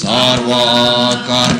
sarvakar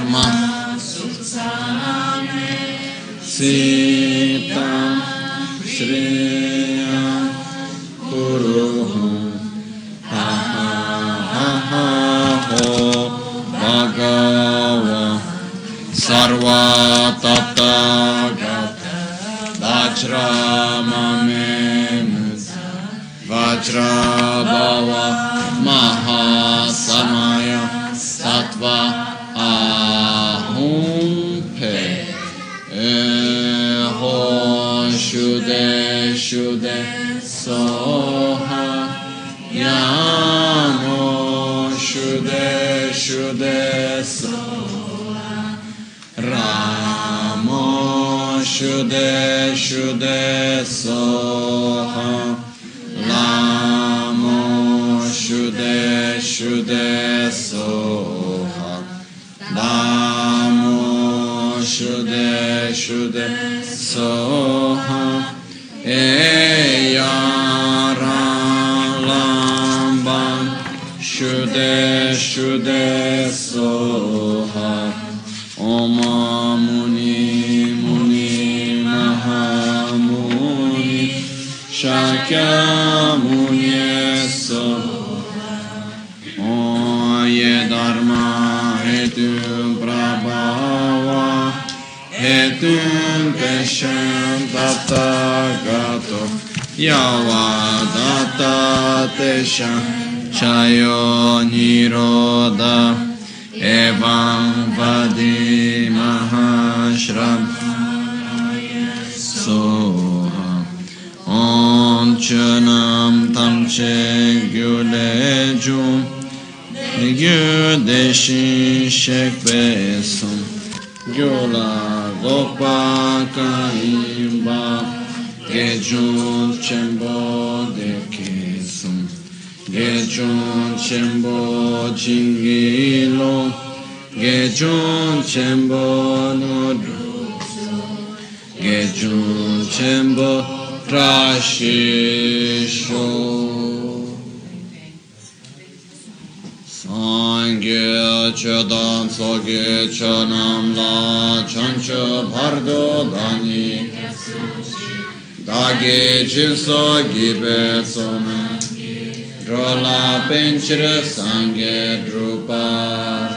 gyulejum gyudeshi shekbesum gyula gopa kaimba gejun chembo dekesum gejun chembo jingilo gejun chembo nodrusum gejun chembo prashisho Sangye Chodam Soge Chonam La Chancho Bardo Dani Dage Jinso Gibe Sonam Drola Penchra Sangye Drupa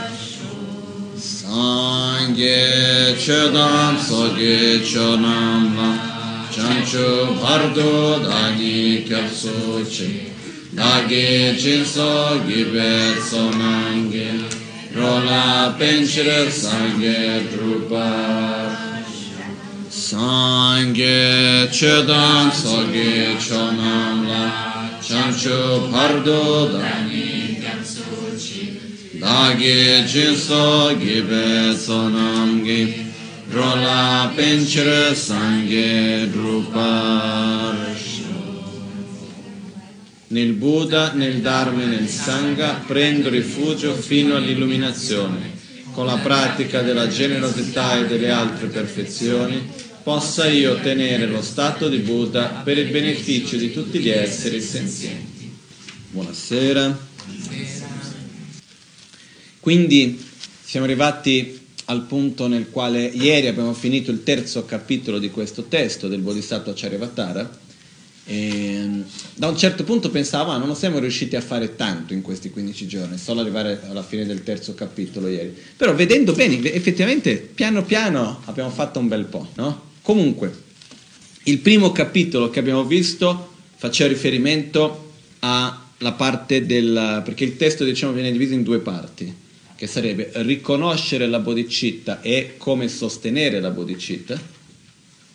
Sangye Chodam Soge Chonam La Chancho Bardo Dani Kapsuchi Dage Jinso Gibe Sonange Drola Penchra Sangye Drupa. Sangye Chodam Soge Chonam La Chancho Pardo Dani Dage Jinso Gibe Sonamgi Rola Penchra Sangye Drupar Nel Buddha, nel Dharma e nel Sangha prendo rifugio fino all'illuminazione. Con la pratica della generosità e delle altre perfezioni possa io ottenere lo stato di Buddha per il beneficio di tutti gli esseri senzienti. Buonasera. Quindi siamo arrivati al punto nel quale ieri abbiamo finito il terzo capitolo di questo testo del Bodhisattva Charyavatara e da un certo punto pensavo, ah, non siamo riusciti a fare tanto in questi 15 giorni, solo arrivare alla fine del terzo capitolo ieri. Però vedendo bene, effettivamente piano piano abbiamo fatto un bel po', no? Comunque, il primo capitolo che abbiamo visto faceva riferimento alla parte del... perché il testo diciamo viene diviso in due parti, che sarebbe riconoscere la bodhicitta e come sostenere la bodhicitta,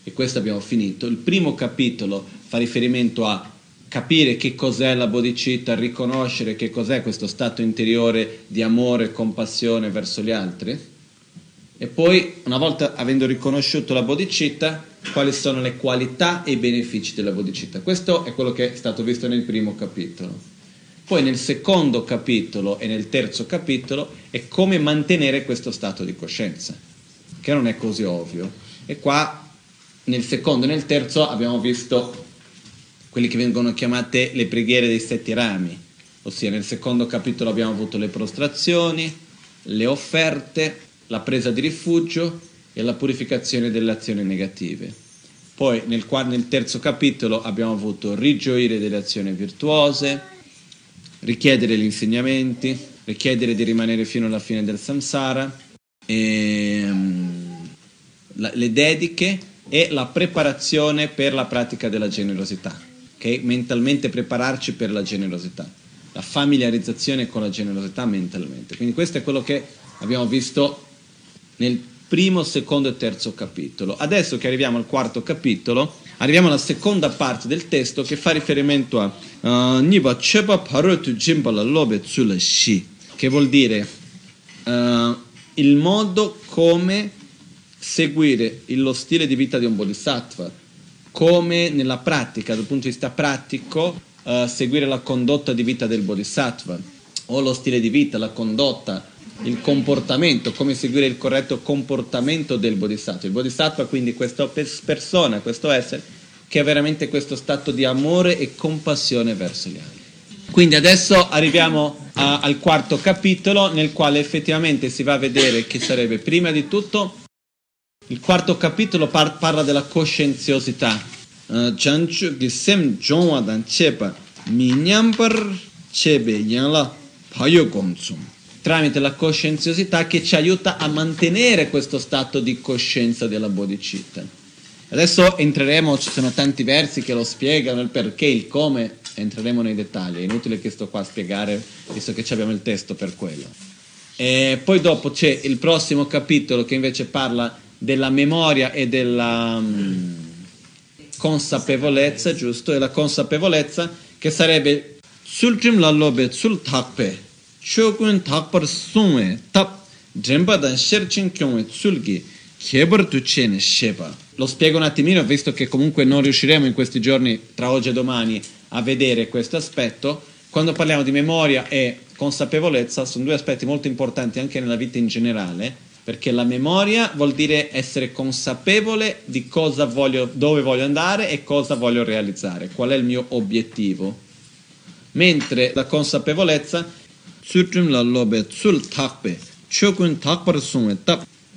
e questo abbiamo finito. Il primo capitolo fa riferimento a capire che cos'è la bodhicitta, riconoscere che cos'è questo stato interiore di amore e compassione verso gli altri. E poi, una volta avendo riconosciuto la bodhicitta, quali sono le qualità e i benefici della bodhicitta. Questo è quello che è stato visto nel primo capitolo. Poi nel secondo capitolo e nel terzo capitolo è come mantenere questo stato di coscienza, che non è così ovvio. E qua nel secondo e nel terzo abbiamo visto quelle che vengono chiamate le preghiere dei sette rami, ossia nel secondo capitolo abbiamo avuto le prostrazioni, le offerte, la presa di rifugio e la purificazione delle azioni negative. Poi nel, nel terzo capitolo abbiamo avuto rigioire delle azioni virtuose, richiedere gli insegnamenti, richiedere di rimanere fino alla fine del samsara, e, um, la, le dediche e la preparazione per la pratica della generosità. Okay? Mentalmente prepararci per la generosità, la familiarizzazione con la generosità mentalmente. Quindi questo è quello che abbiamo visto nel primo, secondo e terzo capitolo. Adesso che arriviamo al quarto capitolo, arriviamo alla seconda parte del testo che fa riferimento a uh, Niva Cheba Parotu Jimbala Lobe Tsula Shi, che vuol dire uh, il modo come seguire lo stile di vita di un bodhisattva, come nella pratica, dal punto di vista pratico, uh, seguire la condotta di vita del bodhisattva, o lo stile di vita, la condotta, il comportamento, come seguire il corretto comportamento del bodhisattva. Il bodhisattva quindi questa persona, questo essere, che ha veramente questo stato di amore e compassione verso gli altri. Quindi adesso arriviamo a, al quarto capitolo nel quale effettivamente si va a vedere che sarebbe prima di tutto il quarto capitolo par- parla della coscienziosità. Gomtsum tramite la coscienziosità che ci aiuta a mantenere questo stato di coscienza della bodhicitta. Adesso entreremo, ci sono tanti versi che lo spiegano, il perché, il come, entreremo nei dettagli, è inutile che sto qua a spiegare, visto che abbiamo il testo per quello. E poi dopo c'è il prossimo capitolo che invece parla della memoria e della um, consapevolezza, giusto? E la consapevolezza che sarebbe sul trim lallobe sul takpe chogun takpar sungwe tap drenpa sherchin kyungwe tsulgi khebar tucene sheba. Lo spiego un attimino, visto che comunque non riusciremo in questi giorni, tra oggi e domani, a vedere questo aspetto. Quando parliamo di memoria e consapevolezza, sono due aspetti molto importanti anche nella vita in generale, perché la memoria vuol dire essere consapevole di cosa voglio, dove voglio andare e cosa voglio realizzare, qual è il mio obiettivo. Mentre la consapevolezza.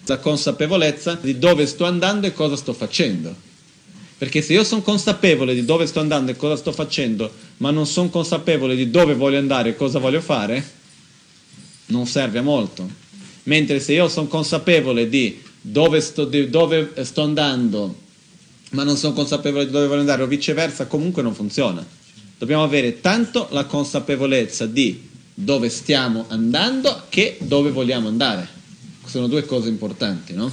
La consapevolezza di dove sto andando e cosa sto facendo. Perché se io sono consapevole di dove sto andando e cosa sto facendo, ma non sono consapevole di dove voglio andare e cosa voglio fare, non serve a molto. Mentre se io sono consapevole di dove sto, di dove sto andando, ma non sono consapevole di dove voglio andare, o viceversa, comunque non funziona. Dobbiamo avere tanto la consapevolezza di dove stiamo andando che dove vogliamo andare. Sono due cose importanti, no?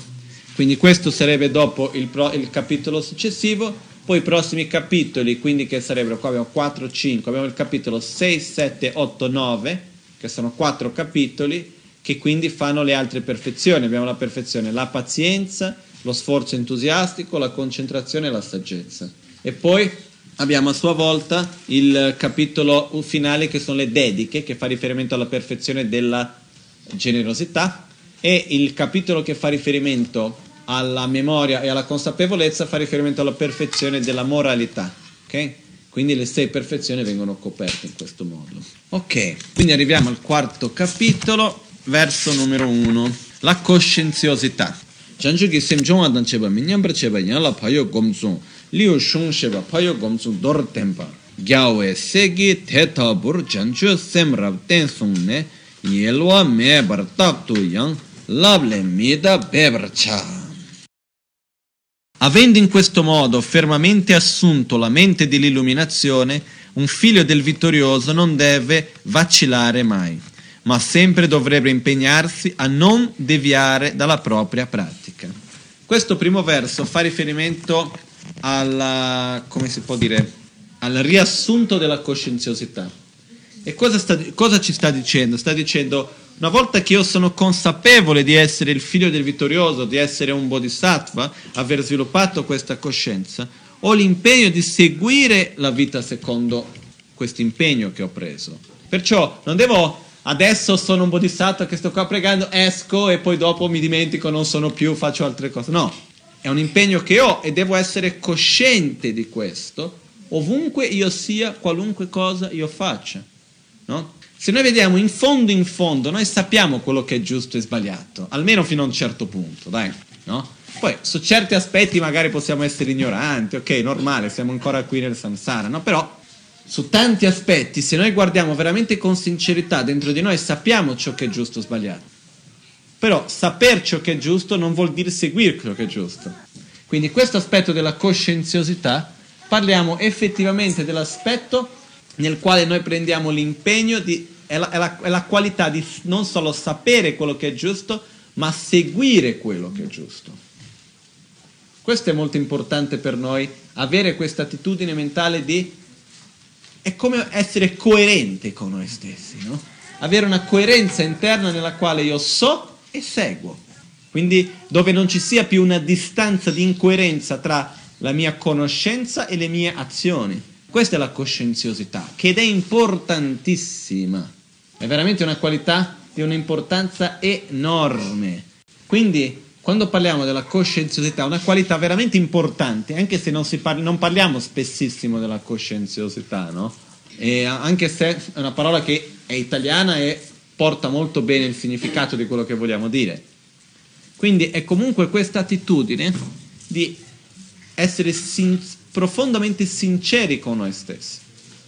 Quindi questo sarebbe dopo il, pro, il capitolo successivo, poi i prossimi capitoli, quindi che sarebbero, qua abbiamo 4, 5, abbiamo il capitolo 6, 7, 8, 9, che sono quattro capitoli, che quindi fanno le altre perfezioni. Abbiamo la perfezione, la pazienza, lo sforzo entusiastico, la concentrazione e la saggezza. E poi abbiamo a sua volta il capitolo finale che sono le dediche, che fa riferimento alla perfezione della generosità, e il capitolo che fa riferimento alla memoria e alla consapevolezza fa riferimento alla perfezione della moralità. Okay? Quindi le sei perfezioni vengono coperte in questo modo. Ok, quindi arriviamo al quarto capitolo, verso numero uno, la coscienziosità. Chanchuki semchonga dan cheba minyambra cheba yanla payo gomzong liu shung sheba payo gomzong dor tenpa. Gyawe segi teta bur chanchu sem rab ten sung ne yelwa me bar tak tu yang lable mida bebar cha. Avendo in questo modo fermamente assunto la mente dell'illuminazione, un figlio del vittorioso non deve vacillare mai ma sempre dovrebbe impegnarsi a non deviare dalla propria pratica. Questo primo verso fa riferimento alla, dire, al riassunto della coscienziosità. E cosa, sta, cosa ci sta dicendo? Sta dicendo, una volta che io sono consapevole di essere il figlio del vittorioso, di essere un bodhisattva, aver sviluppato questa coscienza, ho l'impegno di seguire la vita secondo questo impegno che ho preso. Perciò non devo adesso sono un bodhisattva che sto qua pregando, esco e poi dopo mi dimentico, non sono più, faccio altre cose. No, è un impegno che ho e devo essere cosciente di questo ovunque io sia, qualunque cosa io faccia. no? Se noi vediamo in fondo in fondo, noi sappiamo quello che è giusto e sbagliato, almeno fino a un certo punto, dai, no? Poi su certi aspetti magari possiamo essere ignoranti, ok, normale, siamo ancora qui nel samsara, no? Però su tanti aspetti, se noi guardiamo veramente con sincerità dentro di noi, sappiamo ciò che è giusto o sbagliato. Però saper ciò che è giusto non vuol dire seguire ciò che è giusto. Quindi questo aspetto della coscienziosità, parliamo effettivamente dell'aspetto nel quale noi prendiamo l'impegno di, è la, è, la, è la qualità di non solo sapere quello che è giusto, ma seguire quello che è giusto. Questo è molto importante per noi, avere questa attitudine mentale di... è come essere coerente con noi stessi, no? Avere una coerenza interna nella quale io so e seguo. Quindi dove non ci sia più una distanza di incoerenza tra la mia conoscenza e le mie azioni. Questa è la coscienziosità, che è importantissima. È veramente una qualità di un'importanza enorme. Quindi quando parliamo della coscienziosità, una qualità veramente importante, anche se non, parli, non parliamo spessissimo della coscienziosità, no? E anche se è una parola che è italiana e porta molto bene il significato di quello che vogliamo dire. Quindi è comunque questa attitudine di essere sin- profondamente sinceri con noi stessi.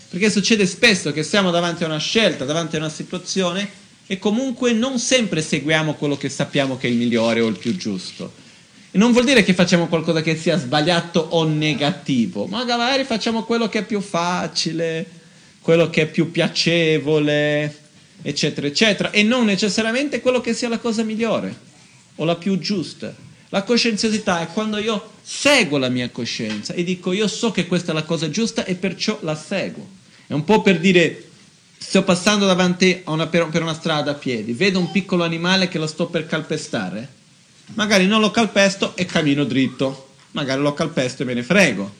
Perché succede spesso che siamo davanti a una scelta, davanti a una situazione e comunque non sempre seguiamo quello che sappiamo che è il migliore o il più giusto. E non vuol dire che facciamo qualcosa che sia sbagliato o negativo, magari facciamo quello che è più facile, quello che è più piacevole, eccetera, eccetera, e non necessariamente quello che sia la cosa migliore o la più giusta. La coscienziosità è quando io seguo la mia coscienza e dico io so che questa è la cosa giusta e perciò la seguo. È un po' per dire sto passando davanti una, per, per una strada a piedi, vedo un piccolo animale che lo sto per calpestare, magari non lo calpesto e cammino dritto, magari lo calpesto e me ne frego,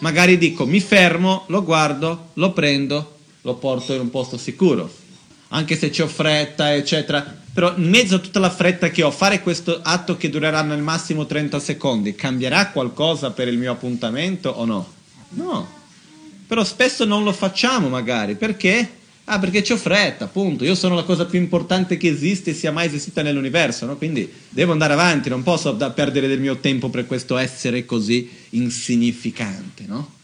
magari dico mi fermo, lo guardo, lo prendo, lo porto in un posto sicuro, anche se ho fretta, eccetera, però in mezzo a tutta la fretta che ho, fare questo atto che durerà nel massimo 30 secondi, cambierà qualcosa per il mio appuntamento o no? No. Però spesso non lo facciamo magari, perché? Ah, perché ho fretta, appunto. Io sono la cosa più importante che esiste e sia mai esistita nell'universo, no? Quindi devo andare avanti, non posso perdere del mio tempo per questo essere così insignificante, no?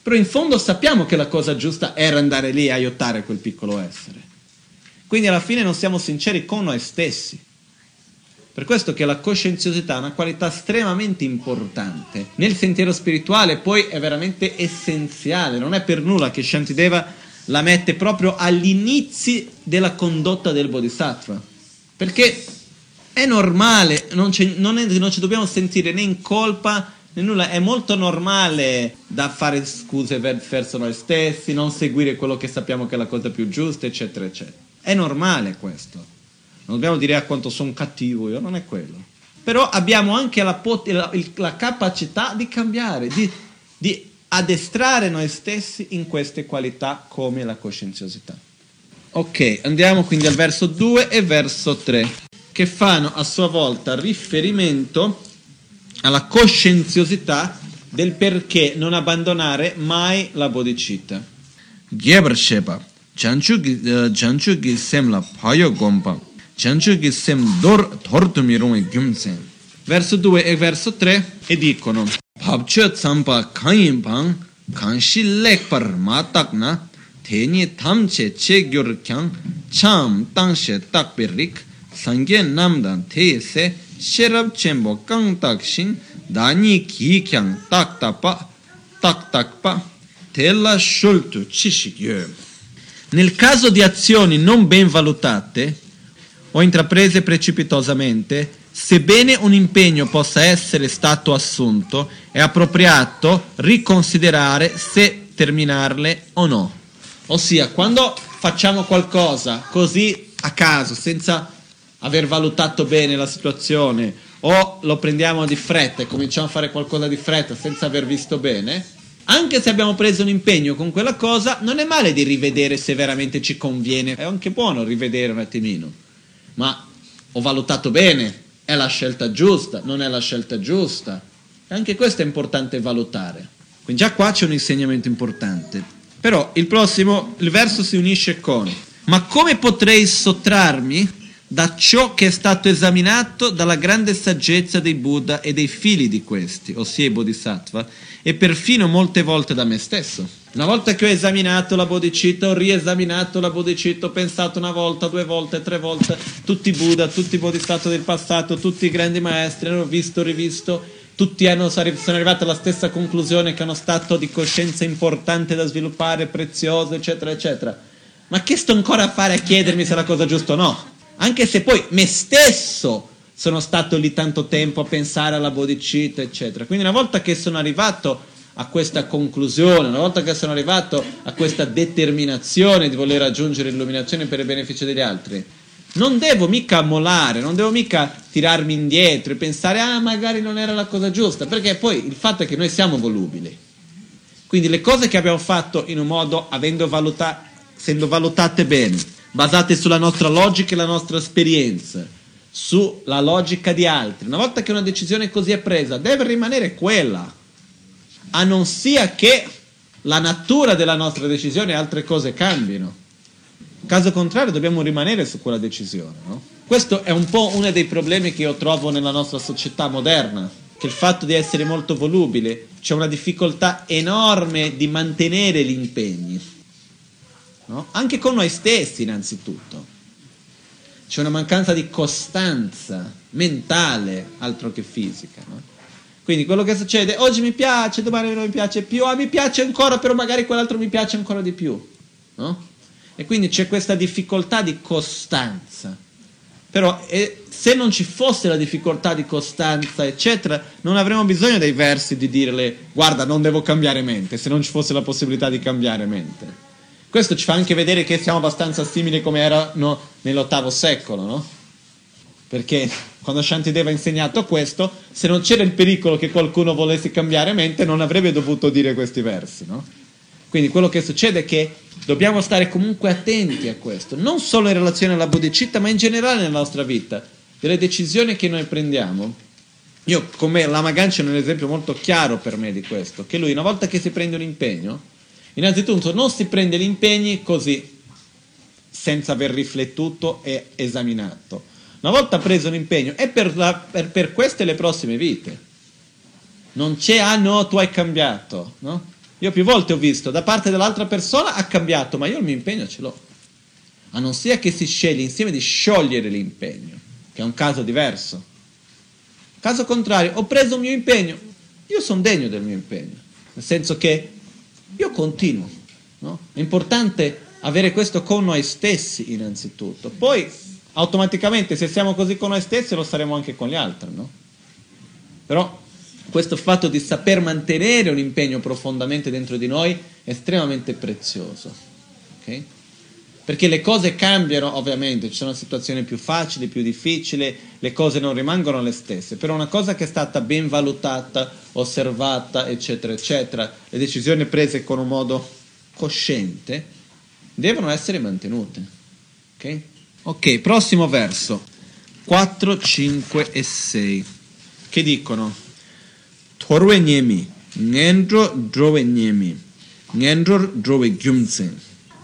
Però in fondo sappiamo che la cosa giusta era andare lì e aiutare quel piccolo essere. Quindi alla fine non siamo sinceri con noi stessi. Per questo che la coscienziosità è una qualità estremamente importante. Nel sentiero spirituale poi è veramente essenziale, non è per nulla che Shantideva la mette proprio all'inizio della condotta del bodhisattva. Perché è normale, non, non, è, non ci dobbiamo sentire né in colpa né nulla, è molto normale da fare scuse verso noi stessi, non seguire quello che sappiamo che è la cosa più giusta, eccetera, eccetera. È normale questo. Non dobbiamo dire a quanto sono cattivo io, non è quello. Però abbiamo anche la, pot- la, la capacità di cambiare, di, di addestrare noi stessi in queste qualità come la coscienziosità. Ok, andiamo quindi al verso 2 e verso 3, che fanno a sua volta riferimento alla coscienziosità del perché non abbandonare mai la bodhicitta. Gyebar Sheba, Chanchu gi sem la payo gompa, Chanchu gi sem dor tortu mirungi gyumsen. Verso 2 e verso 3 e dicono papche tsampa kanyin pang kanshi lekpar matak na teni tamche che gyor kyang cham tangshe takpe rik sangye namdan te se sherab chenpo kang tak shin dani ki kyang tak tapa tak tak pa tella shultu cishik yo nel caso di azioni non ben valutate o intraprese precipitosamente Sebbene un impegno possa essere stato assunto, è appropriato riconsiderare se terminarle o no. Ossia, quando facciamo qualcosa così a caso, senza aver valutato bene la situazione, o lo prendiamo di fretta e cominciamo a fare qualcosa di fretta senza aver visto bene, anche se abbiamo preso un impegno con quella cosa, non è male di rivedere se veramente ci conviene. È anche buono rivedere un attimino. Ma ho valutato bene, è la scelta giusta, non è la scelta giusta. Anche questo è importante valutare. Quindi già qua c'è un insegnamento importante. Però il prossimo, il verso si unisce con Ma come potrei sottrarmi da ciò che è stato esaminato dalla grande saggezza dei Buddha e dei figli di questi, ossia i Bodhisattva, e perfino molte volte da me stesso? Una volta che ho esaminato la bodhicitta, ho riesaminato la bodhicitta, ho pensato una volta, due volte, tre volte, tutti i Buddha, tutti i bodhisattva del passato, tutti i grandi maestri, hanno visto, rivisto, tutti hanno, sono arrivati alla stessa conclusione che è uno stato di coscienza importante da sviluppare, prezioso, eccetera, eccetera. Ma che sto ancora a fare a chiedermi se è la cosa giusta o no? Anche se poi me stesso sono stato lì tanto tempo a pensare alla bodhicitta, eccetera. Quindi una volta che sono arrivato a questa conclusione, una volta che sono arrivato a questa determinazione di voler raggiungere l'illuminazione per il beneficio degli altri, non devo mica mollare, non devo mica tirarmi indietro e pensare ah magari non era la cosa giusta, perché poi il fatto è che noi siamo volubili. Quindi le cose che abbiamo fatto in un modo avendo valuta- essendo valutate bene, basate sulla nostra logica e la nostra esperienza, sulla logica di altri, una volta che una decisione così è presa, deve rimanere quella a non sia che la natura della nostra decisione e altre cose cambino. Caso contrario dobbiamo rimanere su quella decisione. No? Questo è un po' uno dei problemi che io trovo nella nostra società moderna, che il fatto di essere molto volubile c'è una difficoltà enorme di mantenere gli impegni, no? anche con noi stessi innanzitutto. C'è una mancanza di costanza mentale, altro che fisica. No? Quindi quello che succede, oggi mi piace, domani non mi piace più, ah mi piace ancora, però magari quell'altro mi piace ancora di più. No? E quindi c'è questa difficoltà di costanza. Però eh, se non ci fosse la difficoltà di costanza, eccetera, non avremmo bisogno dei versi di dirle guarda, non devo cambiare mente, se non ci fosse la possibilità di cambiare mente. Questo ci fa anche vedere che siamo abbastanza simili come erano nell'ottavo secolo, no? Perché quando Shantideva ha insegnato questo, se non c'era il pericolo che qualcuno volesse cambiare mente, non avrebbe dovuto dire questi versi, no? Quindi quello che succede è che dobbiamo stare comunque attenti a questo, non solo in relazione alla bodhicitta, ma in generale nella nostra vita, delle decisioni che noi prendiamo. Io, come Lama Ganchen, è un esempio molto chiaro per me di questo, che lui una volta che si prende un impegno, innanzitutto non si prende gli impegni così, senza aver riflettuto e esaminato una volta preso un impegno, è per, la, per, per queste le prossime vite. Non c'è, ah no, tu hai cambiato, no? Io più volte ho visto, da parte dell'altra persona ha cambiato, ma io il mio impegno ce l'ho. A non sia che si sceglie insieme di sciogliere l'impegno, che è un caso diverso. Caso contrario, ho preso il mio impegno, io sono degno del mio impegno, nel senso che io continuo. No? È importante avere questo con noi stessi innanzitutto. Poi automaticamente se siamo così con noi stessi lo saremo anche con gli altri, no? Però questo fatto di saper mantenere un impegno profondamente dentro di noi è estremamente prezioso, ok? Perché le cose cambiano ovviamente, ci sono situazioni più facili, più difficili, le cose non rimangono le stesse, però una cosa che è stata ben valutata, osservata, eccetera, eccetera, le decisioni prese con un modo cosciente, devono essere mantenute, ok? Ok, prossimo verso 4, 5 e 6 che dicono Torwe nyemi, ngendro drove nyemi, ngendro drove gyumtsen.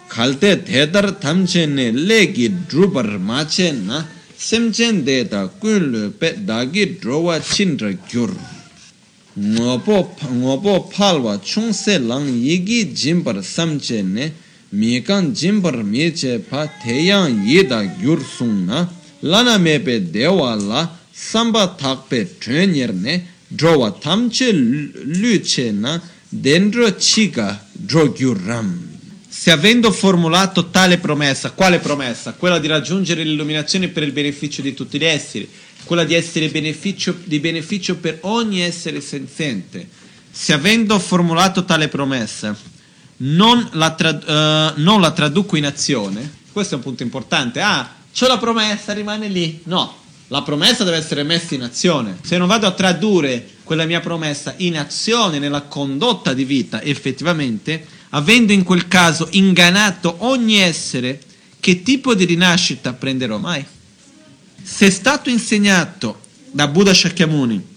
Kalte thedar tamchene legi drubar machen na semchen deta kunlu pe dagi drowa chindra gyur. Ngopo palwa chungse lang yigi jimbar samchene 미간 짐버 미체 파 태양 예다 유르숭나 라나 메베 데와라 삼바 탁페 트레니르네 드로와 탐체 루체나 dentro chiga drogyuram se avendo formulato tale promessa quale promessa? quella di raggiungere l'illuminazione per il beneficio di tutti gli esseri quella di essere beneficio, di beneficio per ogni essere senziente se avendo formulato tale promessa non la, tra- uh, non la traduco in azione, questo è un punto importante. Ah, c'ho la promessa, rimane lì. No, la promessa deve essere messa in azione. Se non vado a tradurre quella mia promessa in azione, nella condotta di vita, effettivamente, avendo in quel caso ingannato ogni essere, che tipo di rinascita prenderò mai? Se è stato insegnato da Buddha Shakyamuni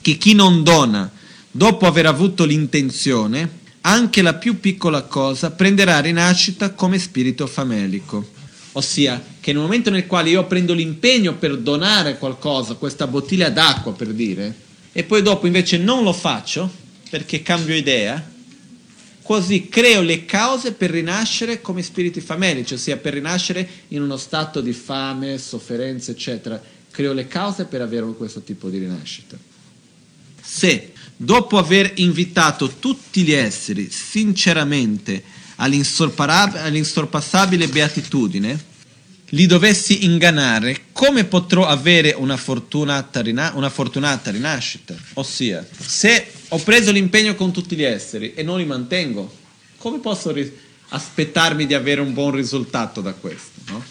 che chi non dona dopo aver avuto l'intenzione anche la più piccola cosa prenderà rinascita come spirito famelico. Ossia, che nel momento nel quale io prendo l'impegno per donare qualcosa, questa bottiglia d'acqua per dire, e poi dopo invece non lo faccio perché cambio idea, così creo le cause per rinascere come spiriti famelici, ossia per rinascere in uno stato di fame, sofferenza, eccetera. Creo le cause per avere questo tipo di rinascita. Se dopo aver invitato tutti gli esseri sinceramente all'insorpassabile beatitudine, li dovessi ingannare, come potrò avere una fortunata, rina- una fortunata, rinascita? Ossia, se ho preso l'impegno con tutti gli esseri e non li mantengo, come posso ri- aspettarmi di avere un buon risultato da questo? No?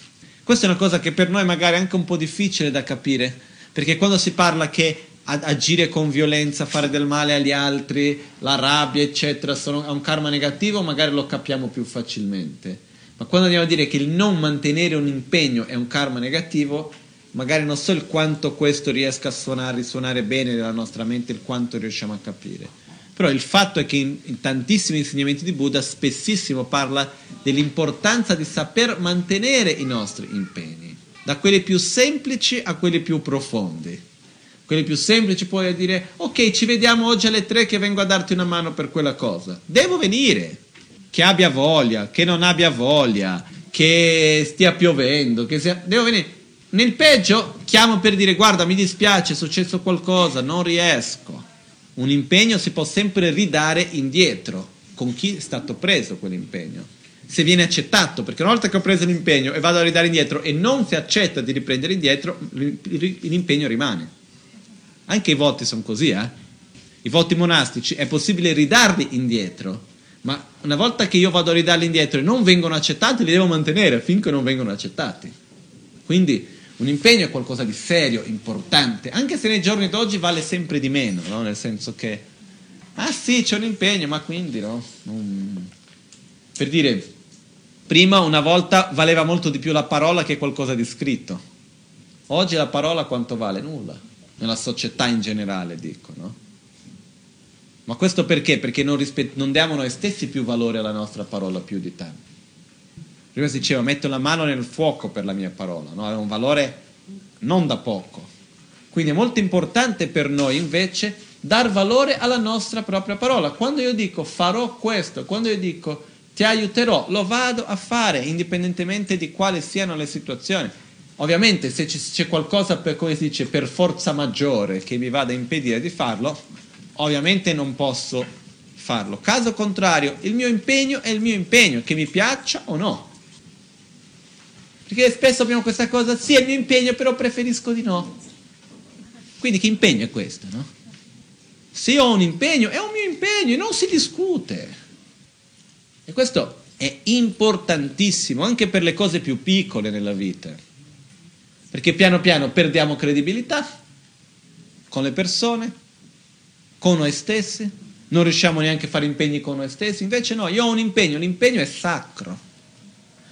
Questa è una cosa che per noi magari è anche un po' difficile da capire, perché quando si parla che agire con violenza, fare del male agli altri, la rabbia, eccetera, sono, è un karma negativo, magari lo capiamo più facilmente. Ma quando andiamo a dire che il non mantenere un impegno è un karma negativo, magari non so il quanto questo riesca a suonare, risuonare bene nella nostra mente, il quanto riusciamo a capire. Però il fatto è che in, in tantissimi insegnamenti di Buddha spessissimo parla dell'importanza di saper mantenere i nostri impegni, da quelli più semplici a quelli più profondi quelli più semplici puoi dire ok ci vediamo oggi alle tre che vengo a darti una mano per quella cosa. Devo venire. Che abbia voglia che non abbia voglia che stia piovendo che sia... devo venire. Nel peggio chiamo per dire guarda mi dispiace è successo qualcosa non riesco. Un impegno si può sempre ridare indietro. Con chi è stato preso quell'impegno? Se viene accettato, perché una volta che ho preso l'impegno e vado a ridare indietro e non si accetta di riprendere indietro, l'impegno rimane. Anche i voti sono così, eh? I voti monastici è possibile ridarli indietro, ma una volta che io vado a ridarli indietro e non vengono accettati, li devo mantenere finché non vengono accettati. Quindi un impegno è qualcosa di serio, importante, anche se nei giorni d'oggi vale sempre di meno, no? nel senso che, ah sì, c'è un impegno, ma quindi no? Non... Per dire, prima una volta valeva molto di più la parola che qualcosa di scritto. Oggi la parola quanto vale? Nulla nella società in generale, dico, no? Ma questo perché? Perché non, rispet- non diamo noi stessi più valore alla nostra parola più di tanto. Prima si diceva metto la mano nel fuoco per la mia parola, no? Aveva un valore non da poco. Quindi è molto importante per noi invece dar valore alla nostra propria parola. Quando io dico farò questo, quando io dico ti aiuterò, lo vado a fare indipendentemente di quali siano le situazioni. Ovviamente se c'è qualcosa per, come si dice, per forza maggiore che mi vada a impedire di farlo, ovviamente non posso farlo. Caso contrario, il mio impegno è il mio impegno, che mi piaccia o no. Perché spesso abbiamo questa cosa, sì è il mio impegno, però preferisco di no. Quindi che impegno è questo, no? Se ho un impegno, è un mio impegno e non si discute. E questo è importantissimo anche per le cose più piccole nella vita perché piano piano perdiamo credibilità con le persone, con noi stessi, non riusciamo neanche a fare impegni con noi stessi, invece no, io ho un impegno, l'impegno è sacro.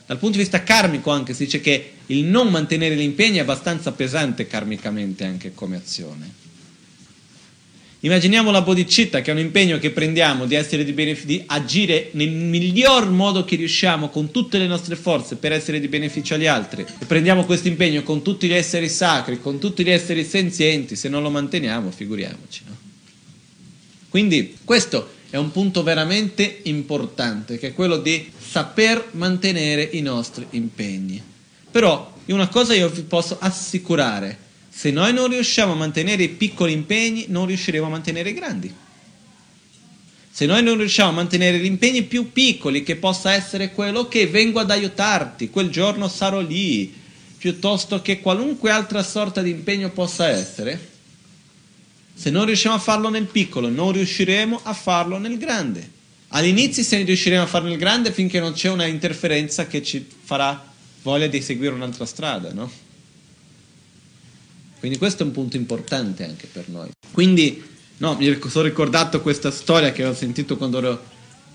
Dal punto di vista karmico anche si dice che il non mantenere l'impegno è abbastanza pesante karmicamente anche come azione. Immaginiamo la bodhicitta che è un impegno che prendiamo di, di, benef- di, agire nel miglior modo che riusciamo con tutte le nostre forze per essere di beneficio agli altri e prendiamo questo impegno con tutti gli esseri sacri, con tutti gli esseri senzienti, se non lo manteniamo figuriamoci. No? Quindi questo è un punto veramente importante che è quello di saper mantenere i nostri impegni. Però una cosa io vi posso assicurare se noi non riusciamo a mantenere i piccoli impegni, non riusciremo a mantenere i grandi. Se noi non riusciamo a mantenere gli impegni più piccoli, che possa essere quello che vengo ad aiutarti, quel giorno sarò lì, piuttosto che qualunque altra sorta di impegno possa essere, se non riusciamo a farlo nel piccolo, non riusciremo a farlo nel grande. All'inizio se riusciremo a farlo nel grande finché non c'è una interferenza che ci farà voglia di seguire un'altra strada, no? Quindi questo è un punto importante anche per noi. Quindi, no, mi sono ricordato questa storia che ho sentito quando ero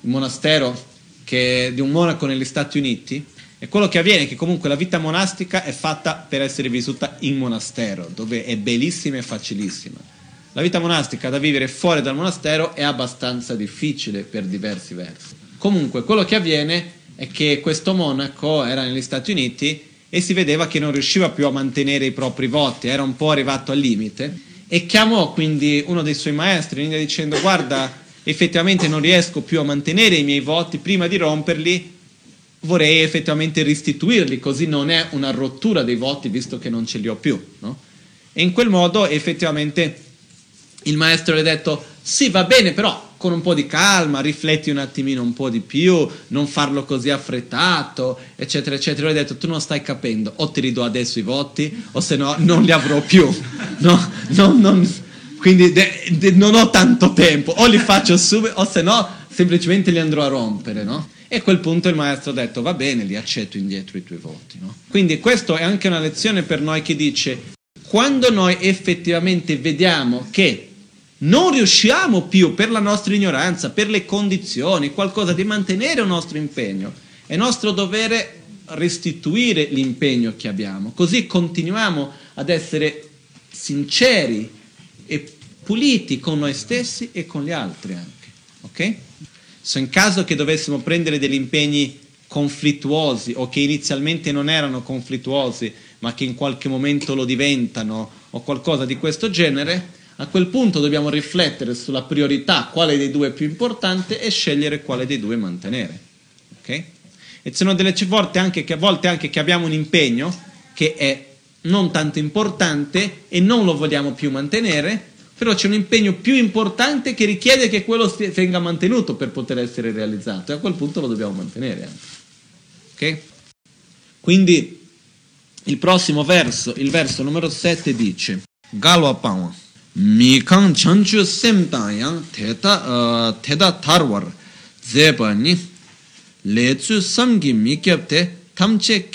in monastero, che, di un monaco negli Stati Uniti, e quello che avviene è che comunque la vita monastica è fatta per essere vissuta in monastero, dove è bellissima e facilissima. la vita monastica da vivere fuori dal monastero è abbastanza difficile per diversi versi. Comunque, quello che avviene è che questo monaco era negli Stati Uniti e si vedeva che non riusciva più a mantenere i propri voti, era un po' arrivato al limite e chiamò quindi uno dei suoi maestri in India dicendo guarda, effettivamente non riesco più a mantenere i miei voti, prima di romperli vorrei effettivamente restituirli, così non è una rottura dei voti visto che non ce li ho più. No? E in quel modo effettivamente il maestro le ha detto sì va bene però con un po' di calma, rifletti un attimino un po' di più, non farlo così affrettato, eccetera, eccetera. Lui ha detto, tu non stai capendo, o ti ridò adesso i voti, o se no non li avrò più. No, no, non, quindi de, de, non ho tanto tempo, o li faccio subito, o se no semplicemente li andrò a rompere, no? E a quel punto il maestro ha detto, va bene, li accetto indietro i tuoi voti, no? Quindi questa è anche una lezione per noi che dice, quando noi effettivamente vediamo che non riusciamo più per la nostra ignoranza, per le condizioni, qualcosa di mantenere un nostro impegno. È nostro dovere restituire l'impegno che abbiamo, così continuiamo ad essere sinceri e puliti con noi stessi e con gli altri anche. Ok? So in caso che dovessimo prendere degli impegni conflittuosi o che inizialmente non erano conflittuosi, ma che in qualche momento lo diventano o qualcosa di questo genere, a quel punto dobbiamo riflettere sulla priorità, quale dei due è più importante e scegliere quale dei due mantenere. Okay? E ci sono delle volte anche che, volte anche che abbiamo un impegno che è non tanto importante e non lo vogliamo più mantenere, però c'è un impegno più importante che richiede che quello venga mantenuto per poter essere realizzato e a quel punto lo dobbiamo mantenere. Okay? Quindi il prossimo verso, il verso numero 7 dice Galwa Pawa mi kang chanchu sem tang yang teta teta tarwar zeba ni le chu samgi mi kyapte tamche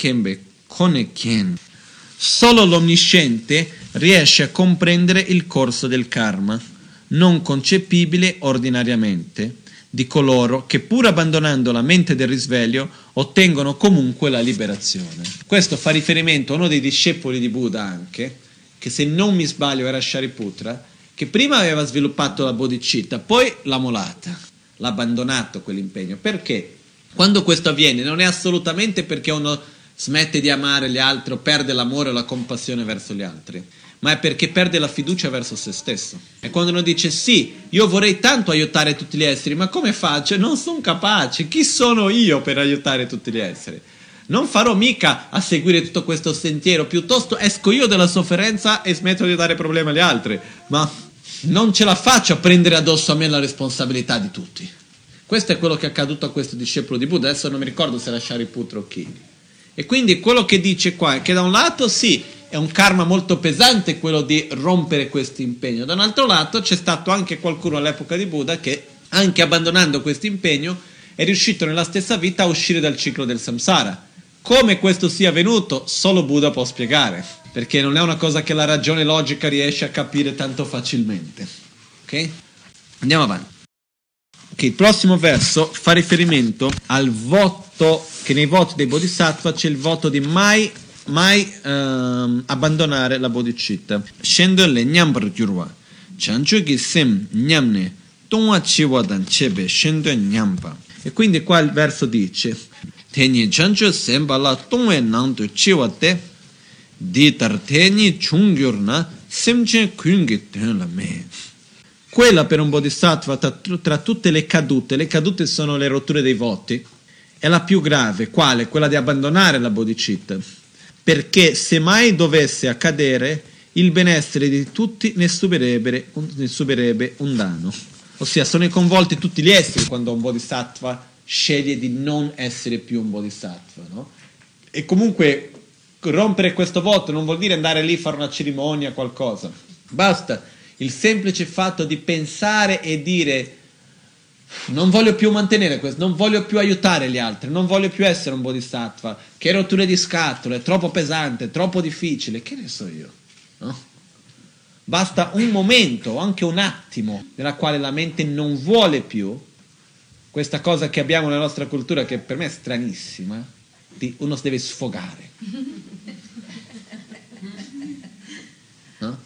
solo l'omnisciente riesce a comprendere il corso del karma non concepibile ordinariamente di coloro che pur abbandonando la mente del risveglio ottengono comunque la liberazione. Questo fa riferimento a uno dei discepoli di Buddha anche, che se non mi sbaglio era Shariputra, che prima aveva sviluppato la bodhicitta, poi l'ha molata, l'ha abbandonato quell'impegno. Perché? Quando questo avviene non è assolutamente perché uno smette di amare gli altri o perde l'amore o la compassione verso gli altri, ma è perché perde la fiducia verso se stesso. E quando uno dice sì, io vorrei tanto aiutare tutti gli esseri, ma come faccio? Non sono capace. Chi sono io per aiutare tutti gli esseri? Non farò mica a seguire tutto questo sentiero, piuttosto esco io dalla sofferenza e smetto di dare problemi agli altri. Ma non ce la faccio a prendere addosso a me la responsabilità di tutti. Questo è quello che è accaduto a questo discepolo di Buddha, adesso non mi ricordo se era Shariputra o chi. E quindi quello che dice qua è che da un lato sì, è un karma molto pesante quello di rompere questo impegno, da un altro lato c'è stato anche qualcuno all'epoca di Buddha che, anche abbandonando questo impegno, è riuscito nella stessa vita a uscire dal ciclo del samsara come questo sia avvenuto, solo Buddha può spiegare, perché non è una cosa che la ragione logica riesce a capire tanto facilmente. Ok? Andiamo avanti. Ok, il prossimo verso fa riferimento al voto, che nei voti dei Bodhisattva c'è il voto di mai, mai ehm, abbandonare la bodhicitta. Scendo le nyambar gyurwa, chanchu ki sem nyamne. E quindi qua il verso dice teni chancho semba la tongwe nang tu chiwa te di tar teni chungyur na semchen kungi ten la me. Quella per un bodhisattva tra, tutte le cadute le cadute sono le rotture dei voti è la più grave quale? quella di abbandonare la bodhicitta. Perché se mai dovesse accadere il benessere di tutti ne subirebbe, ne subirebbe un danno. Ossia sono coinvolti tutti gli esseri quando un bodhisattva sceglie di non essere più un bodhisattva. No? E comunque rompere questo voto non vuol dire andare lì a fare una cerimonia, qualcosa. Basta il semplice fatto di pensare e dire non voglio più mantenere questo, non voglio più aiutare gli altri, non voglio più essere un bodhisattva, che rotture di scatole, è troppo pesante, troppo difficile, che ne so io. No? Basta un momento, anche un attimo, nella quale la mente non vuole più questa cosa che abbiamo nella nostra cultura che per me è stranissima, di uno si deve sfogare. No?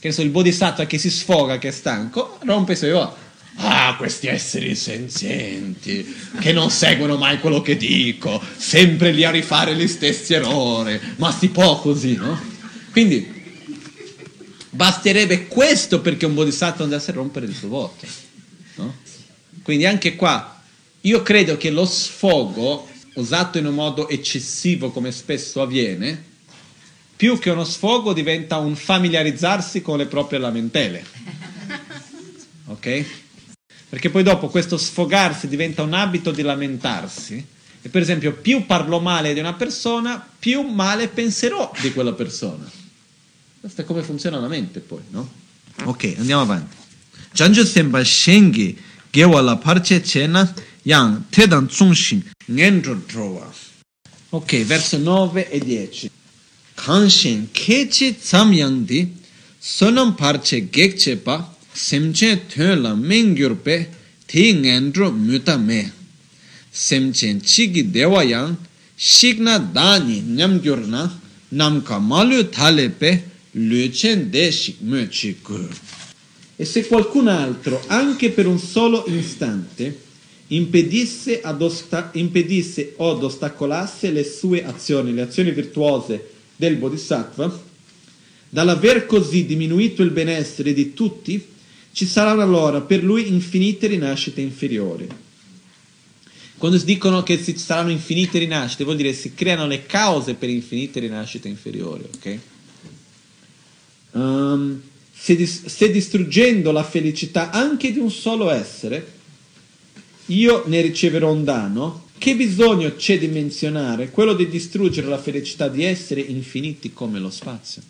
che so, il bodhisattva che si sfoga, che è stanco, rompe i suoi uova. Ah, questi esseri senzienti, che non seguono mai quello che dico, sempre lì a rifare gli stessi errori, ma si può così, no? Quindi, basterebbe questo perché un bodhisattva andasse a rompere il suo voto? Quindi anche qua, io credo che lo sfogo, usato in un modo eccessivo come spesso avviene, più che uno sfogo diventa un familiarizzarsi con le proprie lamentele. Ok? Perché poi dopo questo sfogarsi diventa un abito di lamentarsi. E per esempio, più parlo male di una persona, più male penserò di quella persona. Questo è come funziona la mente poi, no? Ok, andiamo avanti. Janju semba shengi gewa la parche cena yang tedan tsungshin ngendro trova. Ok, verso 9 e 10. kanshin kechi tsam yang di sonam parche gekche pa semchen thön la mengyur pe thi ngendro muta me semchen chigi dewa yang shikna dani nyamgyur na namka malu thale pe luchen de shik me chikur E se qualcun altro, anche per un solo istante, impedisse, osta- impedisse o ad ostacolasse le sue azioni, le azioni virtuose del Bodhisattva, dall'aver così diminuito il benessere di tutti, ci saranno allora per lui infinite rinascite inferiori. Quando si dicono che ci saranno infinite rinascite, vuol dire che si creano le cause per infinite rinascite inferiori, ok? Um, se, dis- se distruggendo la felicità anche di un solo essere, io ne riceverò un danno, che bisogno c'è di menzionare? Quello di distruggere la felicità di essere infiniti come lo spazio.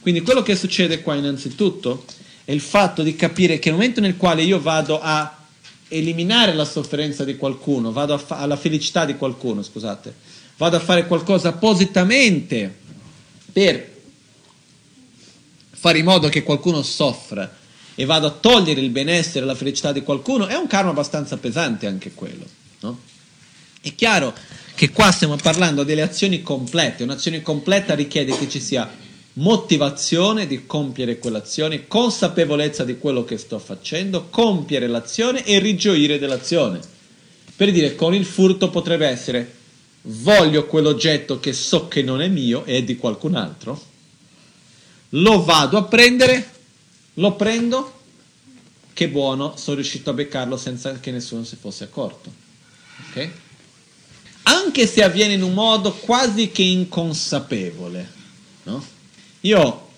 Quindi quello che succede qua innanzitutto è il fatto di capire che nel momento nel quale io vado a eliminare la sofferenza di qualcuno, vado fa- alla felicità di qualcuno, scusate, vado a fare qualcosa appositamente per fare in modo che qualcuno soffra e vado a togliere il benessere la felicità di qualcuno, è un karma abbastanza pesante anche quello. No? È chiaro che qua stiamo parlando delle azioni complete, un'azione completa richiede che ci sia motivazione di compiere quell'azione, consapevolezza di quello che sto facendo, compiere l'azione e rigioire dell'azione. Per dire, con il furto potrebbe essere voglio quell'oggetto che so che non è mio e è di qualcun altro, lo vado a prendere, lo prendo, che buono, sono riuscito a beccarlo senza che nessuno si fosse accorto. Ok? Anche se avviene in un modo quasi che inconsapevole, no? Io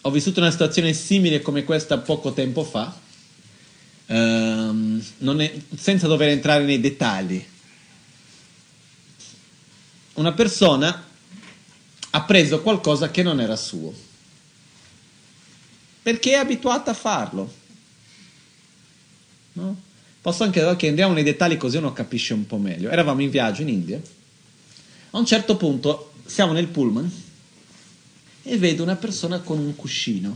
ho vissuto una situazione simile come questa poco tempo fa, ehm, è, senza dover entrare nei dettagli. Una persona ha preso qualcosa che non era suo, perché è abituata a farlo. No? Posso anche dire che andiamo nei dettagli così uno capisce un po' meglio. Eravamo in viaggio in India, a un certo punto siamo nel pullman e vedo una persona con un cuscino.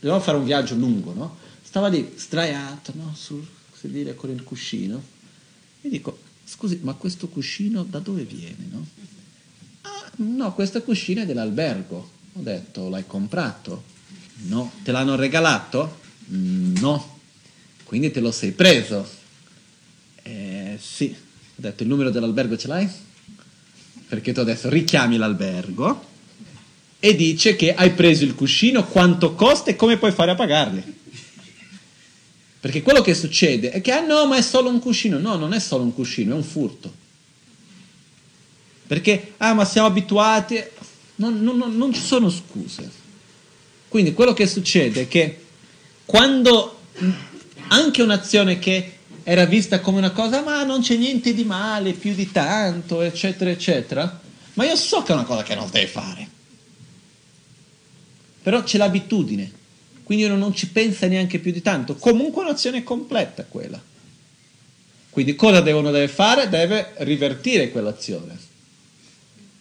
Dovevamo fare un viaggio lungo, no? Stava lì sdraiato no? sul sedile con il cuscino. E dico, scusi, ma questo cuscino da dove viene? No? Ah, no, questo cuscino è dell'albergo. Ho detto, l'hai comprato? No. Te l'hanno regalato? No. Quindi te lo sei preso? Eh, sì. Ho detto, il numero dell'albergo ce l'hai? Perché tu adesso richiami l'albergo e dice che hai preso il cuscino, quanto costa e come puoi fare a pagarli. Perché quello che succede è che, ah no, ma è solo un cuscino. No, non è solo un cuscino, è un furto. Perché, ah, ma siamo abituati. Non, non, non ci sono scuse. Quindi quello che succede è che quando anche un'azione che era vista come una cosa, ma non c'è niente di male, più di tanto, eccetera, eccetera, ma io so che è una cosa che non devi fare. Però c'è l'abitudine, quindi uno non ci pensa neanche più di tanto. Comunque è un'azione completa quella. Quindi cosa uno deve fare? Deve rivertire quell'azione.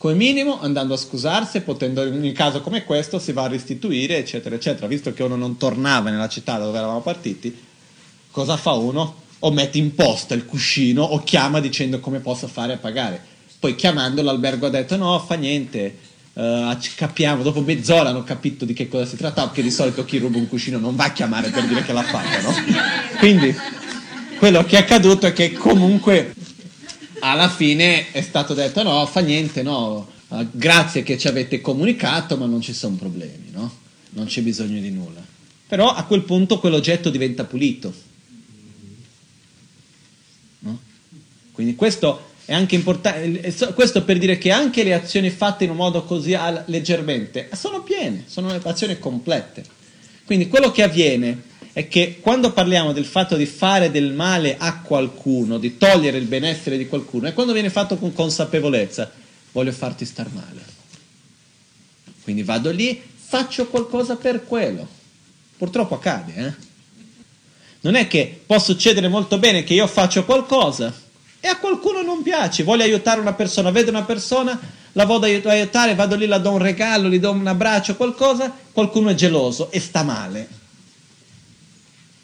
Come minimo andando a scusarsi, potendo in un caso come questo si va a restituire, eccetera, eccetera. Visto che uno non tornava nella città da dove eravamo partiti, cosa fa uno? O mette in posta il cuscino o chiama dicendo come posso fare a pagare. Poi chiamando l'albergo ha detto no, fa niente, uh, capiamo, dopo mezz'ora hanno capito di che cosa si trattava, perché di solito chi ruba un cuscino non va a chiamare per dire che l'ha fatta, no? Quindi quello che è accaduto è che comunque alla fine è stato detto no, fa niente, no, uh, grazie che ci avete comunicato, ma non ci sono problemi, no? Non c'è bisogno di nulla. Però a quel punto quell'oggetto diventa pulito. No? Quindi questo è anche importante, questo per dire che anche le azioni fatte in un modo così leggermente sono piene, sono azioni complete. Quindi quello che avviene è che quando parliamo del fatto di fare del male a qualcuno, di togliere il benessere di qualcuno, è quando viene fatto con consapevolezza, voglio farti star male. Quindi vado lì, faccio qualcosa per quello. Purtroppo accade, eh? Non è che può succedere molto bene che io faccio qualcosa e a qualcuno non piace, voglio aiutare una persona, vedo una persona, la voglio aiutare, vado lì, la do un regalo, gli do un abbraccio, qualcosa, qualcuno è geloso e sta male.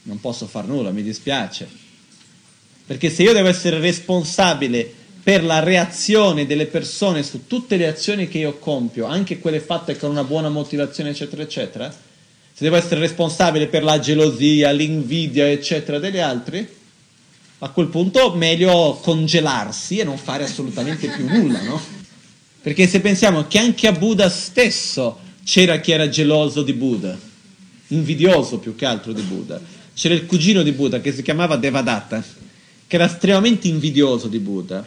Non posso far nulla, mi dispiace. Perché se io devo essere responsabile per la reazione delle persone su tutte le azioni che io compio, anche quelle fatte con una buona motivazione, eccetera, eccetera, se devo essere responsabile per la gelosia, l'invidia, eccetera, degli altri, a quel punto meglio congelarsi e non fare assolutamente più nulla, no? Perché se pensiamo che anche a Buddha stesso c'era chi era geloso di Buddha, invidioso più che altro di Buddha, c'era il cugino di Buddha che si chiamava Devadatta, che era estremamente invidioso di Buddha,